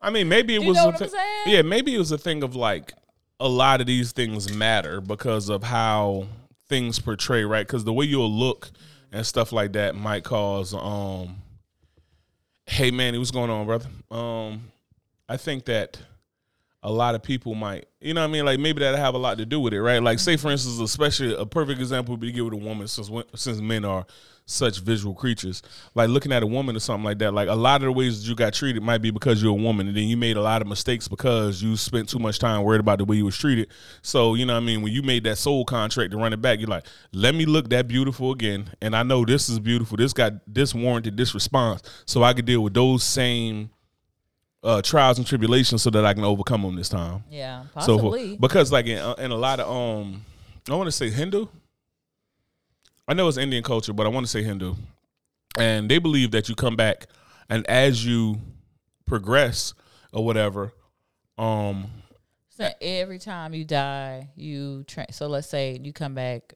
I mean, maybe it you was. know a what I'm? Yeah, maybe it was a thing of like a lot of these things matter because of how things portray, right? Because the way you'll look and stuff like that might cause. um Hey, man, what's going on, brother? Um, I think that a lot of people might, you know what I mean? Like maybe that'll have a lot to do with it, right? Like say for instance, especially a perfect example would be to give with a woman since since men are such visual creatures. Like looking at a woman or something like that. Like a lot of the ways that you got treated might be because you're a woman, and then you made a lot of mistakes because you spent too much time worried about the way you was treated. So you know what I mean? When you made that soul contract to run it back, you're like, let me look that beautiful again, and I know this is beautiful. This got this warranted this response, so I could deal with those same uh, trials and tribulations so that I can overcome them this time. Yeah, So possibly. for, because like in, uh, in a lot of um, I want to say Hindu. I know it's Indian culture, but I want to say Hindu, and they believe that you come back, and as you progress or whatever, um, so every time you die, you tra- so let's say you come back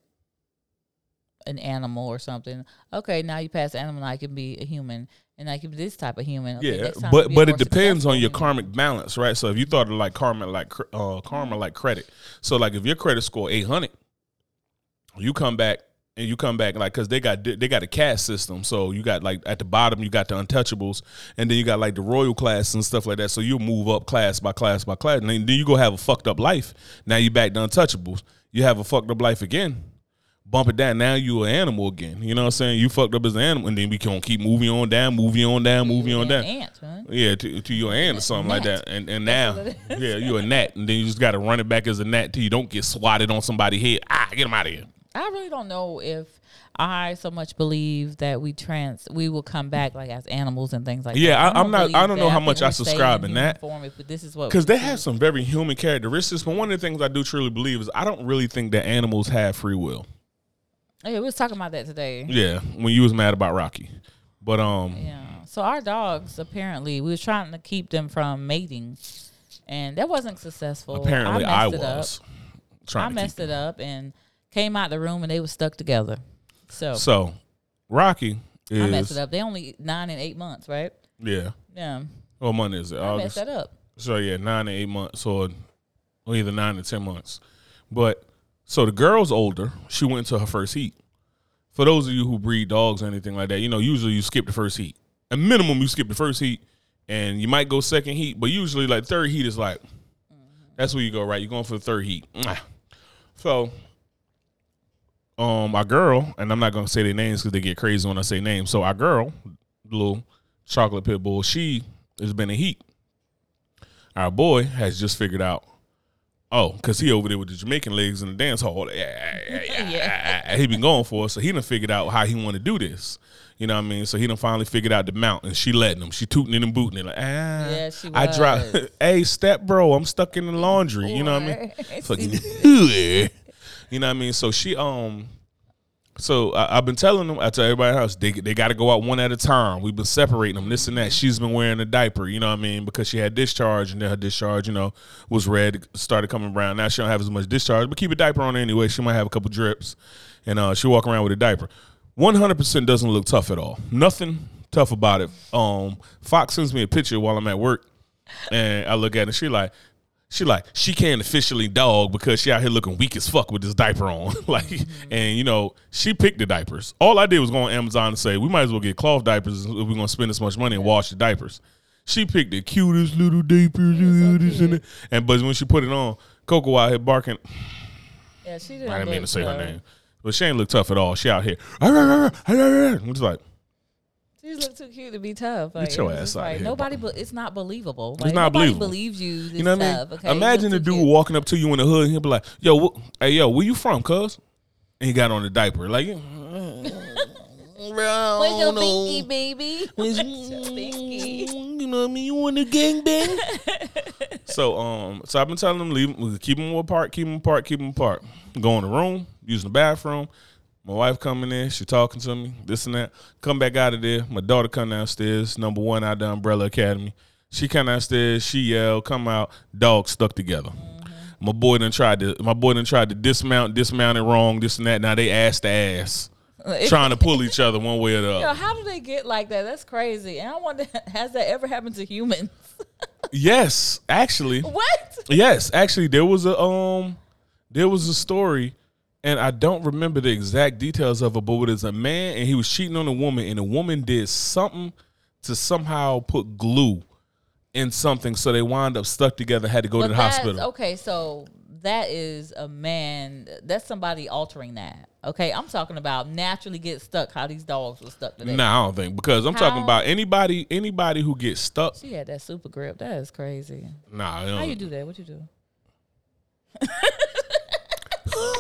an animal or something. Okay, now you pass the animal, you can be a human, and you can be this type of human. Okay, yeah, but but it depends on your human. karmic balance, right? So if you thought of like karma, like uh, karma, like credit. So like if your credit score eight hundred, you come back and you come back like because they got they got a caste system. So you got like at the bottom you got the untouchables, and then you got like the royal class and stuff like that. So you'll move up class by class by class, and then then you go have a fucked up life. Now you back to untouchables. You have a fucked up life again. Bump it down. Now you an animal again. You know what I'm saying? You fucked up as an animal, and then we can keep moving on down, moving on down, moving on down. ant, huh? Yeah, to, to your aunt or something like that. And and now, yeah, you a gnat, and then you just got to run it back as a gnat till you don't get swatted on somebody's head. Ah, get them out of here. I really don't know if I so much believe that we trans we will come back like as animals and things like Yeah, that. I- I'm not- I don't know how much I subscribe in that. form if this is what Because they have some very human characteristics, but one of the things I do truly believe is I don't really think that animals have free will. Yeah, we was talking about that today. Yeah, when you was mad about Rocky, but um, Yeah. So our dogs apparently we was trying to keep them from mating, and that wasn't successful. apparently I, messed it up. was I messed it up and came out the room and they were stuck together. So, So Rocky is I messed it up. They only nine and eight months, right? yeah. Yeah. What month is it? I August. messed that up. So yeah, nine and eight months, or, or either nine to ten months. But so the girl's older. She went to her first heat. For those of you who breed dogs or anything like that, you know, usually you skip the first heat. At minimum, you skip the first heat, and you might go second heat. But usually, like third heat is like that's where you go. Right, you're going for the third heat. So, um, our girl, and I'm not gonna say their names because they get crazy when I say names. So our girl, little chocolate pit bull, she has been in heat our boy has just figured out, oh, because he over there with the Jamaican legs in the dance hall. Yeah, yeah, yeah, yeah. he been going for it, so he done figured out how he want to do this. You know what I mean? So he done finally figured out the mount, and she letting him. She tooting it and booting it like, ah. Yeah, she I drop. hey, step, bro, I'm stuck in the laundry. You know what I mean? Fucking. you know what I mean? So she um. So I, I've been telling them, I tell everybody house, they they got to go out one at a time. We've been separating them, this and that. She's been wearing a diaper, you know what I mean, because she had discharge, and then her discharge, you know, was red, started coming brown. Now she don't have as much discharge, but keep a diaper on anyway. She might have a couple drips, and uh, she walk around with a diaper. One hundred percent doesn't look tough at all. Nothing tough about it. Um, Fox sends me a picture while I'm at work, and I look at it. And she like, she like, she can't officially dog because she out here looking weak as fuck with this diaper on. like, and you know, she picked the diapers. All I did was go on Amazon and say, we might as well get cloth diapers if we're gonna spend this much money and wash the diapers. She picked the cutest little diapers, so and, and but when she put it on, Coco out here barking. Yeah, she didn't. I didn't mean to say her name, but she ain't look tough at all. She out here, I'm just like, She look too cute to be tough. Like, Get your ass outta like, here, Nobody, be- it's not believable. Like, It's not nobody believable. believes you. This you know what I mean? Okay, Imagine the dude cute. walking up to you in the hood, and he'll be like, "Yo, wh- hey, yo, where you from, cuz?" And he got on the diaper, like, Where's your pinky, baby? Where's your pinky? You know what I mean? You want a gang bang? so, um, so I've been telling them leave, them, keep them apart, keep them apart, keep them apart. Go in the room, using the bathroom. My wife coming in, she talking to me, this and that. Come back out of there. My daughter come downstairs, number one out the Umbrella Academy. She come downstairs, she yell, come out, dog stuck together. My boy done tried to my boy done tried to dismount, dismount it wrong, this and that. Now they ass to ass. trying to pull each other one way or the other. Yo, how do they get like that? That's crazy. And I wonder, has that ever happened to humans? Yes, actually. what? Yes, actually, there was a um, there was a story, and I don't remember the exact details of it, but it was a man and he was cheating on a woman, and the woman did something to somehow put glue in something, so they wound up stuck together, had to go But to the hospital. Okay, so that is a man. That's somebody altering that. Okay, I'm talking about naturally get stuck. How these dogs were stuck today. No, I don't think because I'm talking about anybody anybody who gets stuck. She had that super grip. That is crazy. Nah, I How you do that? What you do?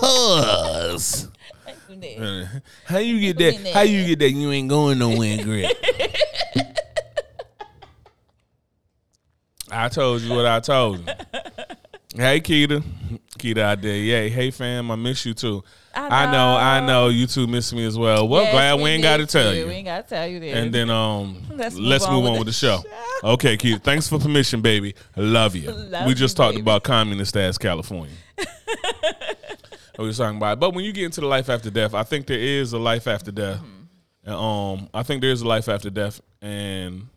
Us. How you get that? How you get that you ain't going nowhere, grip. I told you what I told you. hey, Keita. Keita out there. Yeah. Hey, fam. I miss you too. I I know. I know. know. You two miss me as well. Well, Yes, glad we ain't got to missed tell We you. ain't got to tell you this. And then um, let's Let's move, move on, with the show. Okay, Keita. Thanks for permission, baby. Love you. Love we just you, talked baby. about communist ass California. We was talking about, but when you get into the life after death, I think there is a life after death. Mm-hmm. And, um, I think there is a life after death, and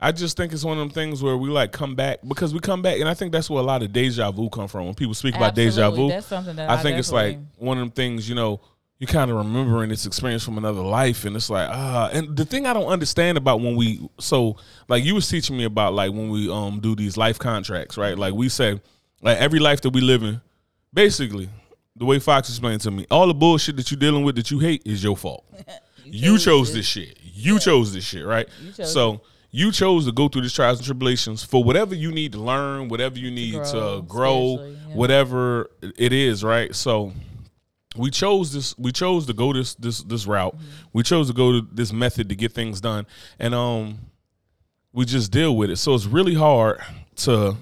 I just think it's one of them things where we like come back because we come back, and I think that's where a lot of deja vu come from. When people speak about deja vu, That's something that I I think it's like one of them things, you know, you kind of remembering this experience from another life, and it's like ah. And the thing I don't understand about when we so like you was teaching me about like when we um do these life contracts, right? Like we say, like every life that we live in, basically, the way Fox explained to me, all the bullshit that you're dealing with that you hate is your fault. you, chose, chose this shit. You chose this shit, right? You so. You chose to go through these trials and tribulations for whatever you need to learn, whatever you need to grow grow, yeah. whatever it is, right? So we chose this we chose to go this this this route Mm-hmm. we chose to go to this method to get things done and um we just deal with it so it's really hard to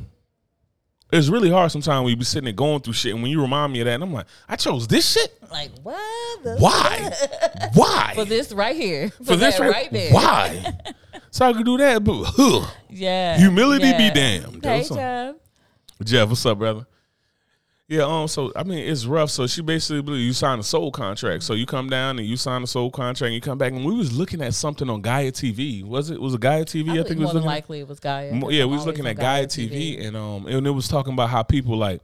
it's really hard sometimes we be sitting there going through shit and when you remind me of that and i'm like i chose this shit like what? The why why For this right here. For, for this right, right there. why so i could do that but huh. Yeah. Humility be damned. Hey, Jeff. Jeff, what's up, brother? Yeah, um, so I mean it's rough. So she basically you sign a soul contract. So you come down and you sign a soul contract and you come back and we was looking at something on Gaia TV. Was it was it Gaia TV? I, I, think more was than likely it was Gaia. Mo- yeah, I'm we was looking at Gaia TV, and um, and it was talking about how people like,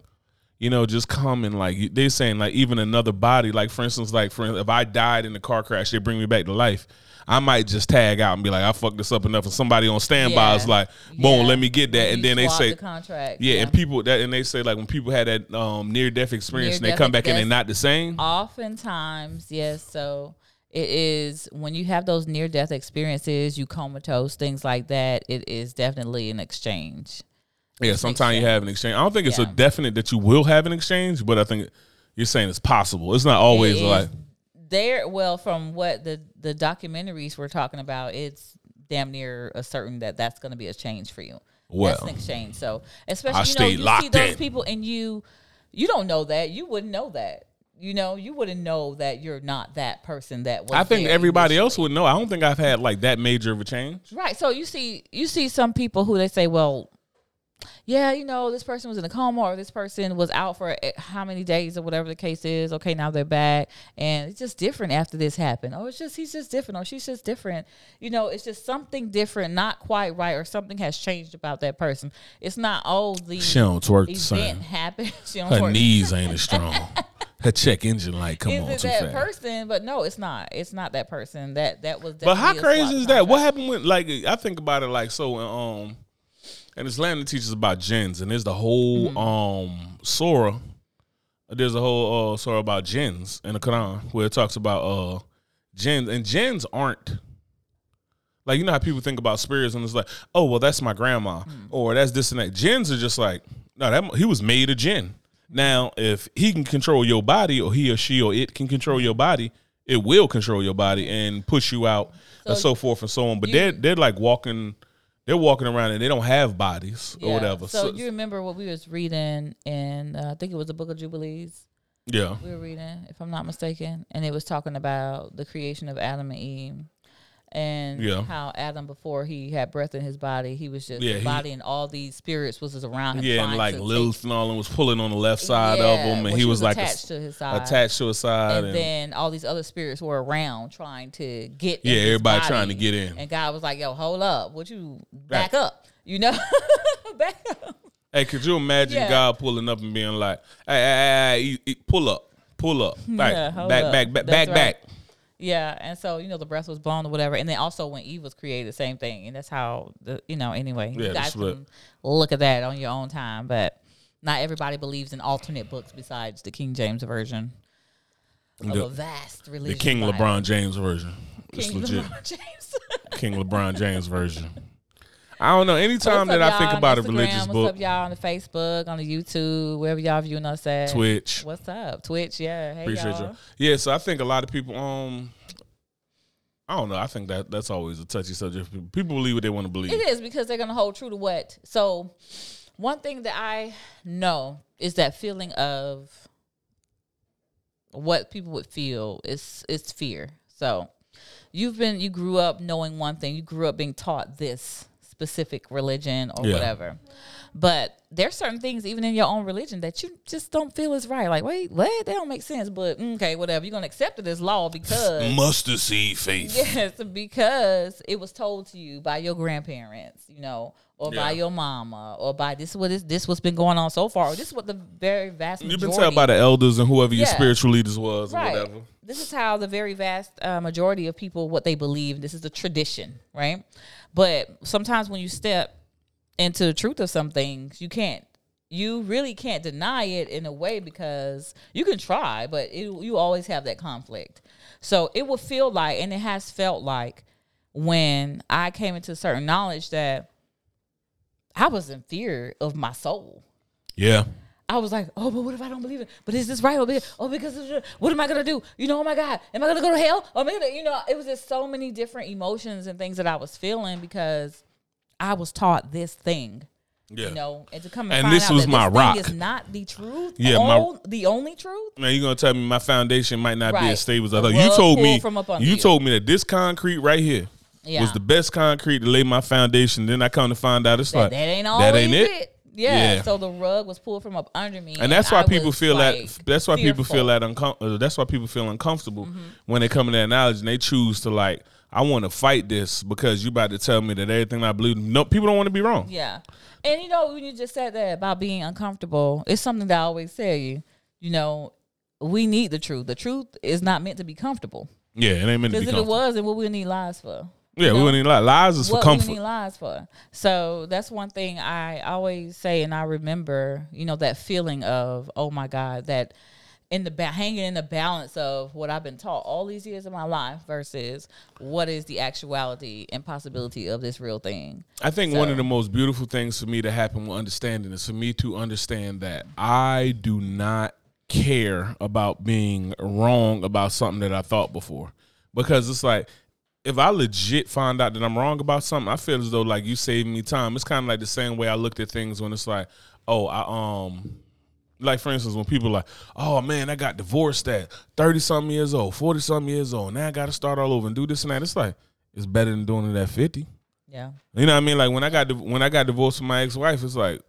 you know, just come and like they saying like even another body, like for instance, like for if I died in a car crash, they bring me back to life. I might just tag out and be like, I fucked this up enough, and somebody on standby Yeah. is like, boom, Yeah. let me get that, and then they say, the contract. yeah, and people that and they say like when people had that um near death experience and they come back and they're not the same. Oftentimes, yes. So it is when you have those near death experiences, you comatose, things like that. It is definitely an exchange. Yeah, sometimes you have an exchange. I don't think it's a definite that you will have an exchange, but I think you're saying it's possible. It's not always It like there. Well, from what the the documentaries were talking about, it's damn near a certain that that's going to be a change for you. well that's an exchange. So especially I you know you see those in. people and you you don't know that you wouldn't know that. You know, you wouldn't know that you're not that person that was. I think everybody else would know. I don't think I've had like that major of a change. Right. So you see, you see some people who they say, well, yeah, you know, this person was in a coma or this person was out for eh, how many days or whatever the case is. Okay, now they're back, and it's just different after this happened. Oh, it's just he's just different, or she's just different. You know, it's just something different, not quite right, or something has changed about that person. It's not oh the She don't twerk the same. happened. she don't happen. Her twerk. knees ain't as strong. Her check engine light come Is on it too that fast. person? But no, it's not. It's not that person. That that was. But how crazy is that? What happened when like I think about it like so um and Islam that teaches about jinns and there's the whole Mm-hmm. um surah. There's a whole uh surah about jinns in the Quran where it talks about uh jinns and jinns aren't like you know how people think about spirits and it's like, oh well that's my grandma Hmm. or that's this and that. Jinns are just like, no, that he was made a jinn. Now, if he can control your body, or he or she or it can control your body, it will control your body and push you out and So so forth and so on. But you- they're they're like walking, they're walking around and they don't have bodies or whatever. So, you remember what we was reading in uh, I think it was the Book of Jubilees. yeah, We were reading, if I'm not mistaken, and it was talking about the creation of Adam and Eve, and Yeah. how Adam before he had breath in his body, he was just Yeah, his he- body, and all these spirits was just around him. yeah, and like Lilith and all them was pulling on the left side of him, and well, he she was, like a- attached to his side, attached to his side, and, and, then all these other spirits were around trying to get. in Yeah, everybody body. trying to get in. And God was like, "Yo, hold up, would you back Right. up? You know, back up." Hey, could you imagine Yeah. God pulling up and being like, "Hey, hey, hey, hey, you- you- pull up, pull up, back, Yeah, back, up. back, back, That's back, back." Yeah, and so you know the breath was blown or whatever, and then also when Eve was created, same thing, and that's how the you know anyway. Yeah, you guys can look at that on your own time, but not everybody believes in alternate books besides the King James version of The- a vast religion. The. King LeBron James version. It's King legit. LeBron James. King LeBron James version. I don't know. Anytime What's that I think about a Instagram? religious What's book, up, y'all on the Facebook, on the YouTube, wherever y'all viewing us at? Twitch. What's up, Twitch? Yeah, hey Appreciate y'all. you. Yeah, so I think a lot of people. Um, I don't know. I think that that's always a touchy subject. People believe what they want to believe. It is because they're gonna hold true to what. So, one thing that I know is that feeling of what people would feel is is fear. So, you've been you grew up knowing one thing. You grew up being taught this specific religion or Yeah. whatever. But there's certain things even in your own religion that you just don't feel is right. Like, wait, what? They don't make sense. But mm, okay, whatever. You're gonna accept it as law because Mustard seed faith. Yes, because it was told to you by your grandparents, you know, or by your mama, or by this is what is this what's been going on so far. Or this is what the very vast You've been told by the elders and whoever your Yeah. spiritual leaders was or right. whatever. This is how the very vast uh, majority of people what they believe. This is the tradition, right? But sometimes when you step into the truth of some things, you can't. You really can't deny it in a way because you can try, but it, you always have that conflict. So it will feel like, and it has felt like, when I came into certain knowledge that I was in fear of my soul. Yeah. I was like, oh, but what if I don't believe it? But is this right? Oh, because what am I gonna do? You know, oh my God, am I gonna go to hell? Or am I gonna, you know, it was just so many different emotions and things that I was feeling because I was taught this thing. Yeah. You know, and to come and, And find this out was that my this rock. thing is not the truth. Yeah, the, my- the only truth. Now you're gonna tell me my foundation might not be as stable as I thought. You told me from up under you you. told me that this concrete right here Yeah, was the best concrete to lay my foundation. Then I come to find out it's that, like that ain't always that ain't it. it. Yeah. Yeah. So the rug was pulled from up under me, And that's why I people feel like, that. That's why people feel. Mm-hmm. that uncom- uh, That's why people feel uncomfortable when they come in that knowledge and they choose to like. I want to fight this because you about to tell me that everything I believe. No, people don't want to be wrong. Yeah. And you know, when you just said that about being uncomfortable, it's something that I always tell you. You know, we need the truth. The truth is not meant to be comfortable. Yeah, it ain't meant to be Because if it was, then what we need lies for? Yeah, you we wouldn't need lie. Lies is for what comfort. we need lies for. So that's one thing I always say, and I remember, you know, that feeling of, oh my God, that in the ba- hanging in the balance of what I've been taught all these years of my life versus what is the actuality and possibility of this real thing. I think one of the most beautiful things for me to happen with understanding is for me to understand that I do not care about being wrong about something that I thought before. Because it's like if I legit find out that I'm wrong about something, I feel as though like you saved me time. It's kind of like the same way I looked at things when it's like, oh, I um like for instance, when people are like, oh man, I got divorced at thirty something years old, forty something years old, now I got to start all over and do this and that. It's like it's better than doing it at fifty. Yeah. You know what I mean? Like when I got when I got divorced from my ex wife, it's like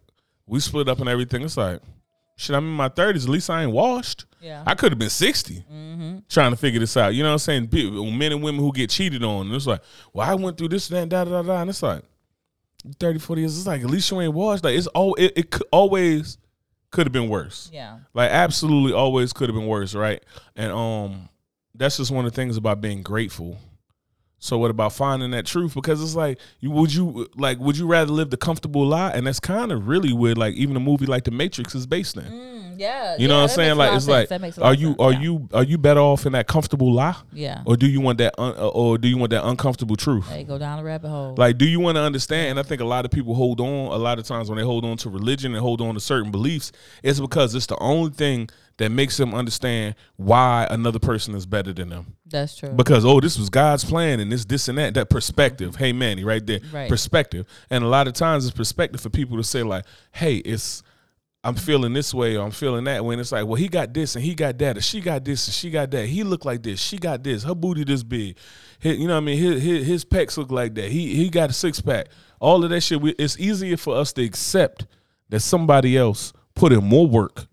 we split up and everything. It's like shit. I'm in my thirties. At least I ain't washed. Yeah. I could have been 60 trying to figure this out. You know what I'm saying? People, men and women who get cheated on. And it's like, well, I went through this and that, da da da. da. And it's like 30, 40 years. It's like at least you ain't washed. Like it's all it, it always could have been worse. yeah. Like absolutely always could have been worse, right? And um that's just one of the things about being grateful. So what about finding that truth? Because it's like you would you like would you rather live the comfortable lie? And that's kind of really where like even a movie like The Matrix is based in. Mm, yeah. You know yeah, what I'm saying? a Like it's sense. like a are you sense, are yeah. you are you better off in that comfortable lie? Yeah. Or do you want that un, uh, or do you want that uncomfortable truth? Hey, go down the rabbit hole. Like, do you want to understand? And I think a lot of people hold on. A lot of times when they hold on to religion and hold on to certain beliefs, it's because it's the only thing that makes them understand why another person is better than them. That's true. Because oh, this was God's plan and this, this, and that. That perspective. Hey, Manny, right there. Right. Perspective. And a lot of times it's perspective for people to say like, hey, it's. I'm feeling this way or I'm feeling that when it's like, well, he got this and he got that, or she got this and she got that. He looked like this, she got this, her booty this big. His, you know what I mean? His, his, his pecs look like that. He he got a six pack. All of that shit. We, it's easier for us to accept that somebody else put in more work,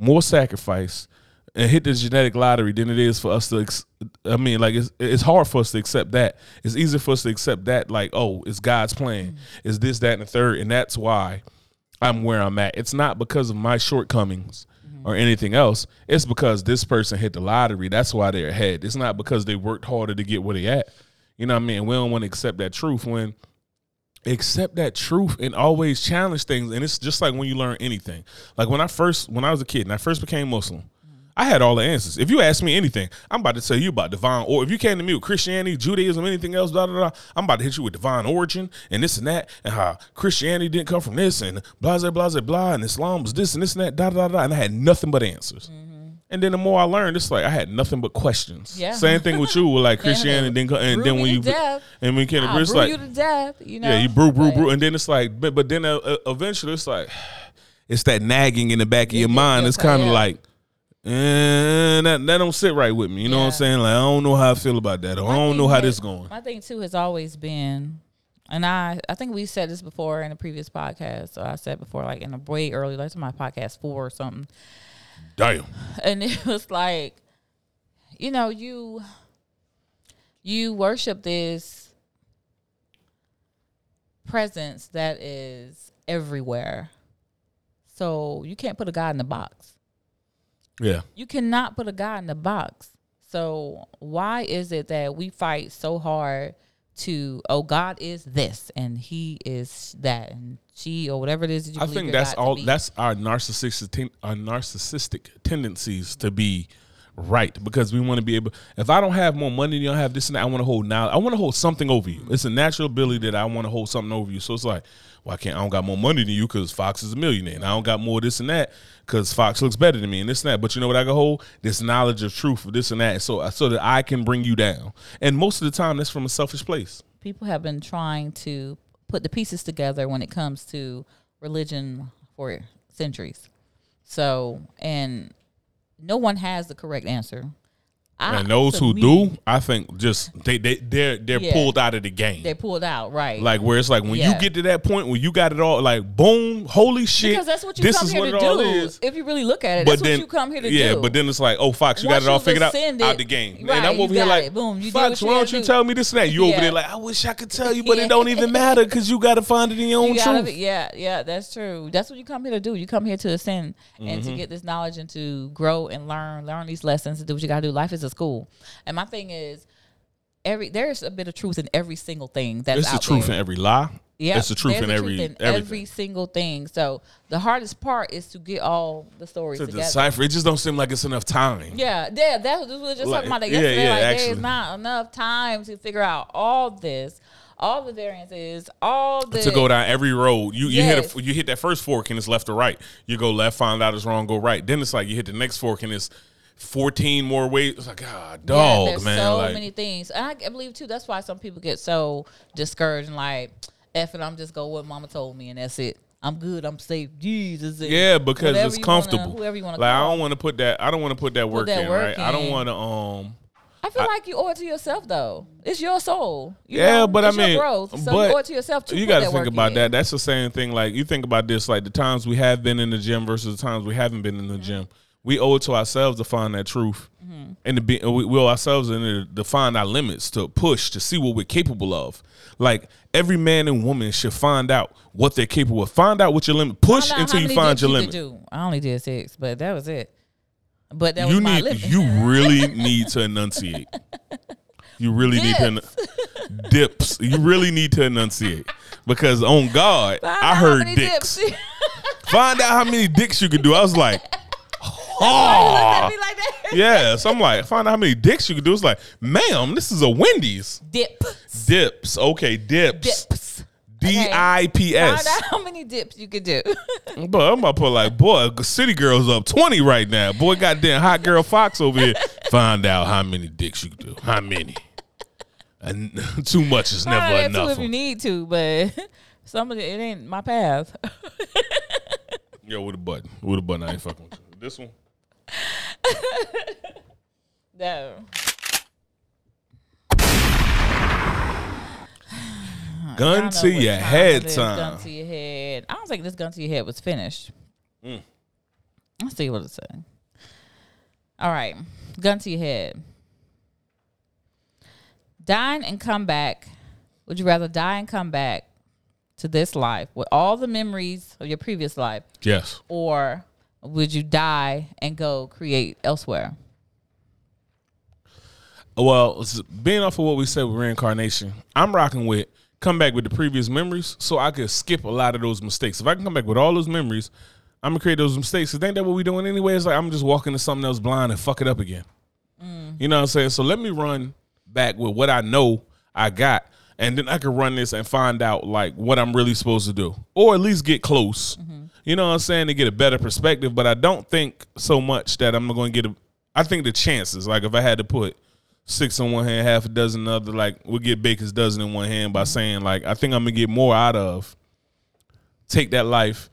more sacrifice, and hit the genetic lottery than it is for us to. ex- I mean, like it's it's hard for us to accept that. It's easy for us to accept that, like, oh, it's God's plan. Mm-hmm. It's this, that, and the third, and that's why I'm where I'm at. It's not because of my shortcomings mm-hmm. or anything else. It's because this person hit the lottery. That's why they're ahead. It's not because they worked harder to get where they at. You know what I mean? We don't want to accept that truth when accept that truth and always challenge things. And it's just like when you learn anything. Like when I first when I was a kid and I first became Muslim. I had all the answers. If you ask me anything, I'm about to tell you about divine. Or if you came to me with Christianity, Judaism, anything else, blah, blah, blah, I'm about to hit you with divine origin and this and that, and how Christianity didn't come from this, and blah, blah, blah, blah, and Islam was this and this and that, da, da, da. And I had nothing but answers. Mm-hmm. And then the more I learned, it's like I had nothing but questions. Yeah. Same thing with you, with like Christianity, then, and then when you death. and when to it's like you to death. You know. yeah, you brew, brew, brew, and then it's like, but but then uh, uh, eventually it's like, it's that nagging in the back of your mind. It's kind of yeah. like, and that that don't sit right with me. You know what I'm saying? Like I don't know how I feel about that. Or I don't know how has- this going. My thing too has always been, and I I think we said this before in a previous podcast. So I said before, like in a way early, like to my podcast four or something, Damn. and it was like, you know, you you worship this presence that is everywhere. So you can't put a God in the box. Yeah. You cannot put a God in the box. So why is it that we fight so hard to oh God is this and He is that and she or whatever it is that you I think that's all. That's our narcissistic ten- our narcissistic tendencies to be right because we want to be able. If I don't have more money, than you don't have this and that. I want to hold now. I want to hold something over you. It's a natural ability that I want to hold something over you. So it's like, why can't I don't got more money than you because Fox is a millionaire and I don't got more this and that because Fox looks better than me and this and that. But you know what I can hold this knowledge of truth of this and that. So so that I can bring you down. And most of the time, that's from a selfish place. people have been trying to put the pieces together when it comes to religion for centuries. So and no one has the correct answer. I- And those who me, do, I think just they they they're they're Yeah. pulled out of the game. they pulled out right. Like where it's like when Yeah. you get to that point where you got it all, like boom, holy shit. because that's what you this come is here what to it all do. is. If you really look at it, But that's then, what you come here to yeah, do. Yeah, but then it's like, oh, Fox, you got it all figured out ascended- out the game. right, and I'm over here like, it. Boom, you Fox, what why don't you do. tell me this and that? You over there like, I wish I could tell you, but it don't even matter because you got to find it in your own You truth. be, yeah, yeah, that's true. That's what you come here to do. You come here to ascend and Mm-hmm. to get this knowledge and to grow and learn, learn these lessons and do what you gotta do. Life is a school. And my thing is, every there's a bit of truth in every single thing that's It's the truth there. in every lie. Yeah, it's the truth in every in every single thing. So the hardest part is to get all the stories to together. decipher, it just don't seem like it's enough time. Yeah, yeah, that's what we were just Like, talking about that yeah, yesterday. yeah, like actually. there's not enough time to figure out all this, all the variances, all the to go down every road. You you hit a, you hit that first fork and it's left or right. You go left, find out it's wrong, go right. Then it's like you hit the next fork and it's fourteen more ways. It's like ah, Yeah, dog, there's man. so like, many things. And I, I believe too. That's why some people get so discouraged and like, "F it, I'm just go what Mama told me, and that's it. I'm good. I'm safe. Jesus." yeah, because it's you wanna- comfortable. whoever you want to like I don't want to put that. I don't want to put that work that in. work right. I don't want to. Um. I feel like you owe it to yourself though. It's your soul. You Yeah, know? but It's I your mean, growth. So but you owe it to yourself to you got to to think about that. That's the same thing. Like you think about this, like the times we have been in the gym versus the times we haven't been in the gym. We owe it to ourselves to find that truth, Mm-hmm. and to be we, we owe ourselves and to define our limits, to push, to see what we're capable of. Like every man and woman should find out what they're capable of. Find out what your limit. Push until you find your limit. Do. I only did six, but that was it. But that you was my need you really need to enunciate. You really need to dips. You really need to enunciate because on God, Find I heard dicks. Find out how many dicks you could do. I was like, Why you look at oh, me like that? yeah. So I'm like, find out how many dicks you could do. It's like, ma'am, this is a Wendy's. Dips. Dips. Okay, dips. Dips. D I P Find out how many dips you could do. But I'm about to put like, boy, City Girl's up 20 right now. Boy, goddamn hot girl Fox over here. Find out how many dicks you can do. How many? And too much is never too enough. if you need to, but some of it, it ain't my path. Yo, with a button. With a button. I ain't fucking with you. This one? no. Gun to your time head time. Gun to your head. I don't think this gun to your head was finished. Mm. Let's see what it said. All right, gun to your head. Dying and come back. Would you rather die and come back to this life with all the memories of your previous life, Yes. or would you die and go create elsewhere? Well, being off of what we said with reincarnation, I'm rocking with come back with the previous memories so I could skip a lot of those mistakes. If I can come back with all those memories, I'm gonna create those mistakes. Cause ain't that what we doing anyway? It's like I'm just walking to something else blind and fuck it up again. Mm. You know what I'm saying? So let me run back with what I know I got, and then I can run this and find out like what I'm really supposed to do, or at least get close. Mm-hmm. You know what I'm saying to get a better perspective. But I don't think so much that I'm going to get a. I think the chances, like if I had to put six in one hand, half a dozen in the other, like we'll get Baker's dozen in one hand by mm-hmm. saying like I think I'm gonna get more out of take that life,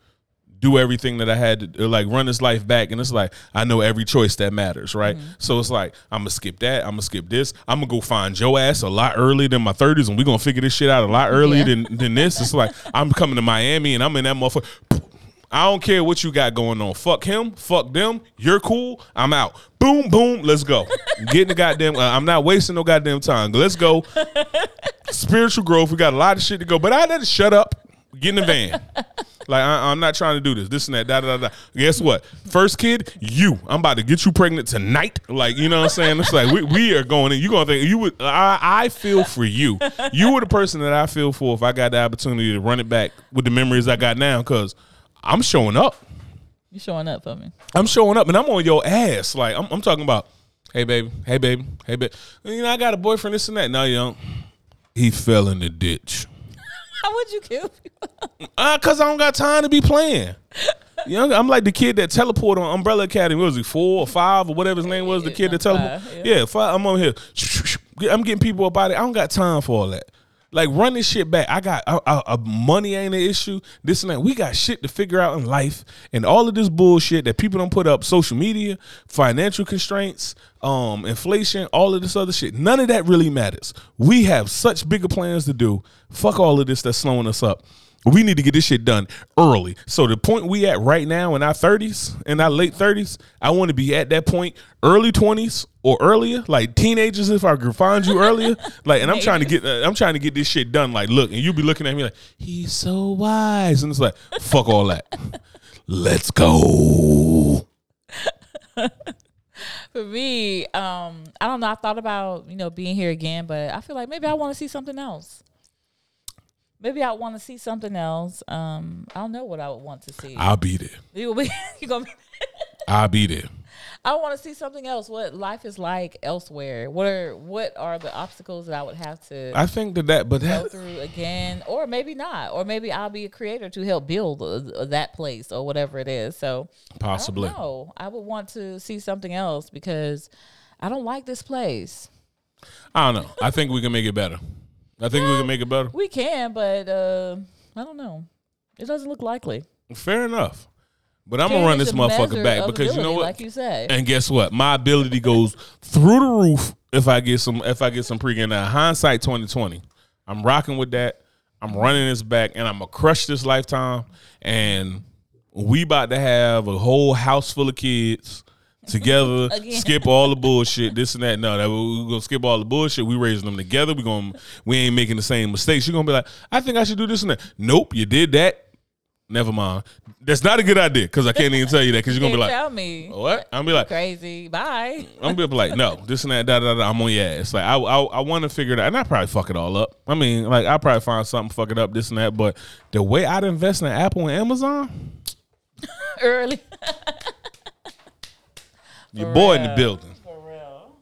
do everything that I had to uh, like run this life back. And it's like, I know every choice that matters, right? Mm-hmm. So it's like, I'm gonna skip that, I'm gonna skip this, I'm gonna go find your ass a lot earlier than my 30s, and we're gonna figure this shit out a lot earlier Yeah. than, than this. It's like, I'm coming to Miami and I'm in that motherfucker. I don't care what you got going on. Fuck him. Fuck them. You're cool. I'm out. Boom, boom. Let's go. Getting the goddamn. Uh, I'm not wasting no goddamn time. Let's go. Spiritual growth. We got a lot of shit to go. But I had to shut up. Get in the van. Like I, I'm not trying to do this. This and that. Da da da. da. Guess what? First kid, you. I'm about to get you pregnant tonight. Like you know what I'm saying? It's like we, we are going in. You gonna think you would? I, I feel for you. You were the person that I feel for if I got the opportunity to run it back with the memories I got now. Cause I'm showing up. You showing up for me? I'm showing up and I'm on your ass. Like I'm, I'm talking about, hey baby, hey baby, hey baby. You know I got a boyfriend, this and that. No, you don't. He fell in the ditch. How would you kill people? Uh, cause I don't got time to be playing. You know, I'm like the kid that teleported on Umbrella Academy. What was he four or five or whatever his name was? The kid that teleported. Yeah, five, I'm on here. I'm getting people about it. I don't got time for all that. Like run this shit back. I got uh, money ain't an issue. This and that. We got shit to figure out in life, and all of this bullshit that people don't put up. Social media, financial constraints, um, inflation, all of this other shit. None of that really matters. We have such bigger plans to do. Fuck all of this that's slowing us up. We need to get this shit done early. So the point we at right now in our thirties, in our late thirties, I want to be at that point, early twenties or earlier, like teenagers. If I could find you earlier, like, and I'm trying to get, uh, I'm trying to get this shit done. Like, look, and you'll be looking at me like, he's so wise, and it's like, fuck all that. Let's go. For me, um, I don't know. I thought about you know being here again, but I feel like maybe I want to see something else. Maybe I want to see something else. Um, I don't know what I would want to see. I'll be there. you will be, you gonna be. I'll be there. I want to see something else. What life is like elsewhere. What are what are the obstacles that I would have to I think that that, but go that, through again, or maybe not, or maybe I'll be a creator to help build uh, that place or whatever it is. So possibly. no, I would want to see something else because I don't like this place. I don't know. I think we can make it better. I think we can make it better. We can, but uh, I don't know. It doesn't look likely. Fair enough. But I'm Change gonna run this motherfucker back because you know what? Like you said, And guess what? My ability goes through the roof if I get some if I get some pregame. Now hindsight twenty twenty. I'm rocking with that. I'm running this back and I'm gonna crush this lifetime. And we about to have a whole house full of kids together. Skip all the bullshit, this and that. No, that we we gonna skip all the bullshit. We raising them together. We gonna we ain't making the same mistakes. You're gonna be like, I think I should do this and that. Nope, you did that. Never mind. That's not a good idea because I can't even tell you that because you're gonna be like, tell me what? I'm gonna be like, crazy. Bye. I'm gonna be like, no, this and that, da da da. I'm on your ass. Like, I I, I want to figure it out, and I probably fuck it all up. I mean, like, I probably find something fuck it up, this and that. But the way I'd invest in Apple and Amazon, Early. your boy in the building. For real.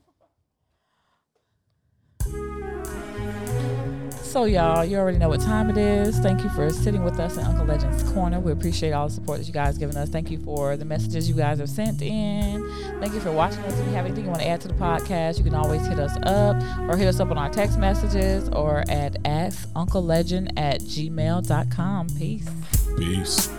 So, y'all, you already know what time it is. Thank you for sitting with us in Uncle Legend's Corner. We appreciate all the support that you guys given us. Thank you for the messages you guys have sent in. Thank you for watching us. If you have anything you want to add to the podcast, you can always hit us up or hit us up on our text messages or at askunclelegend at gmail.com. Peace. Peace.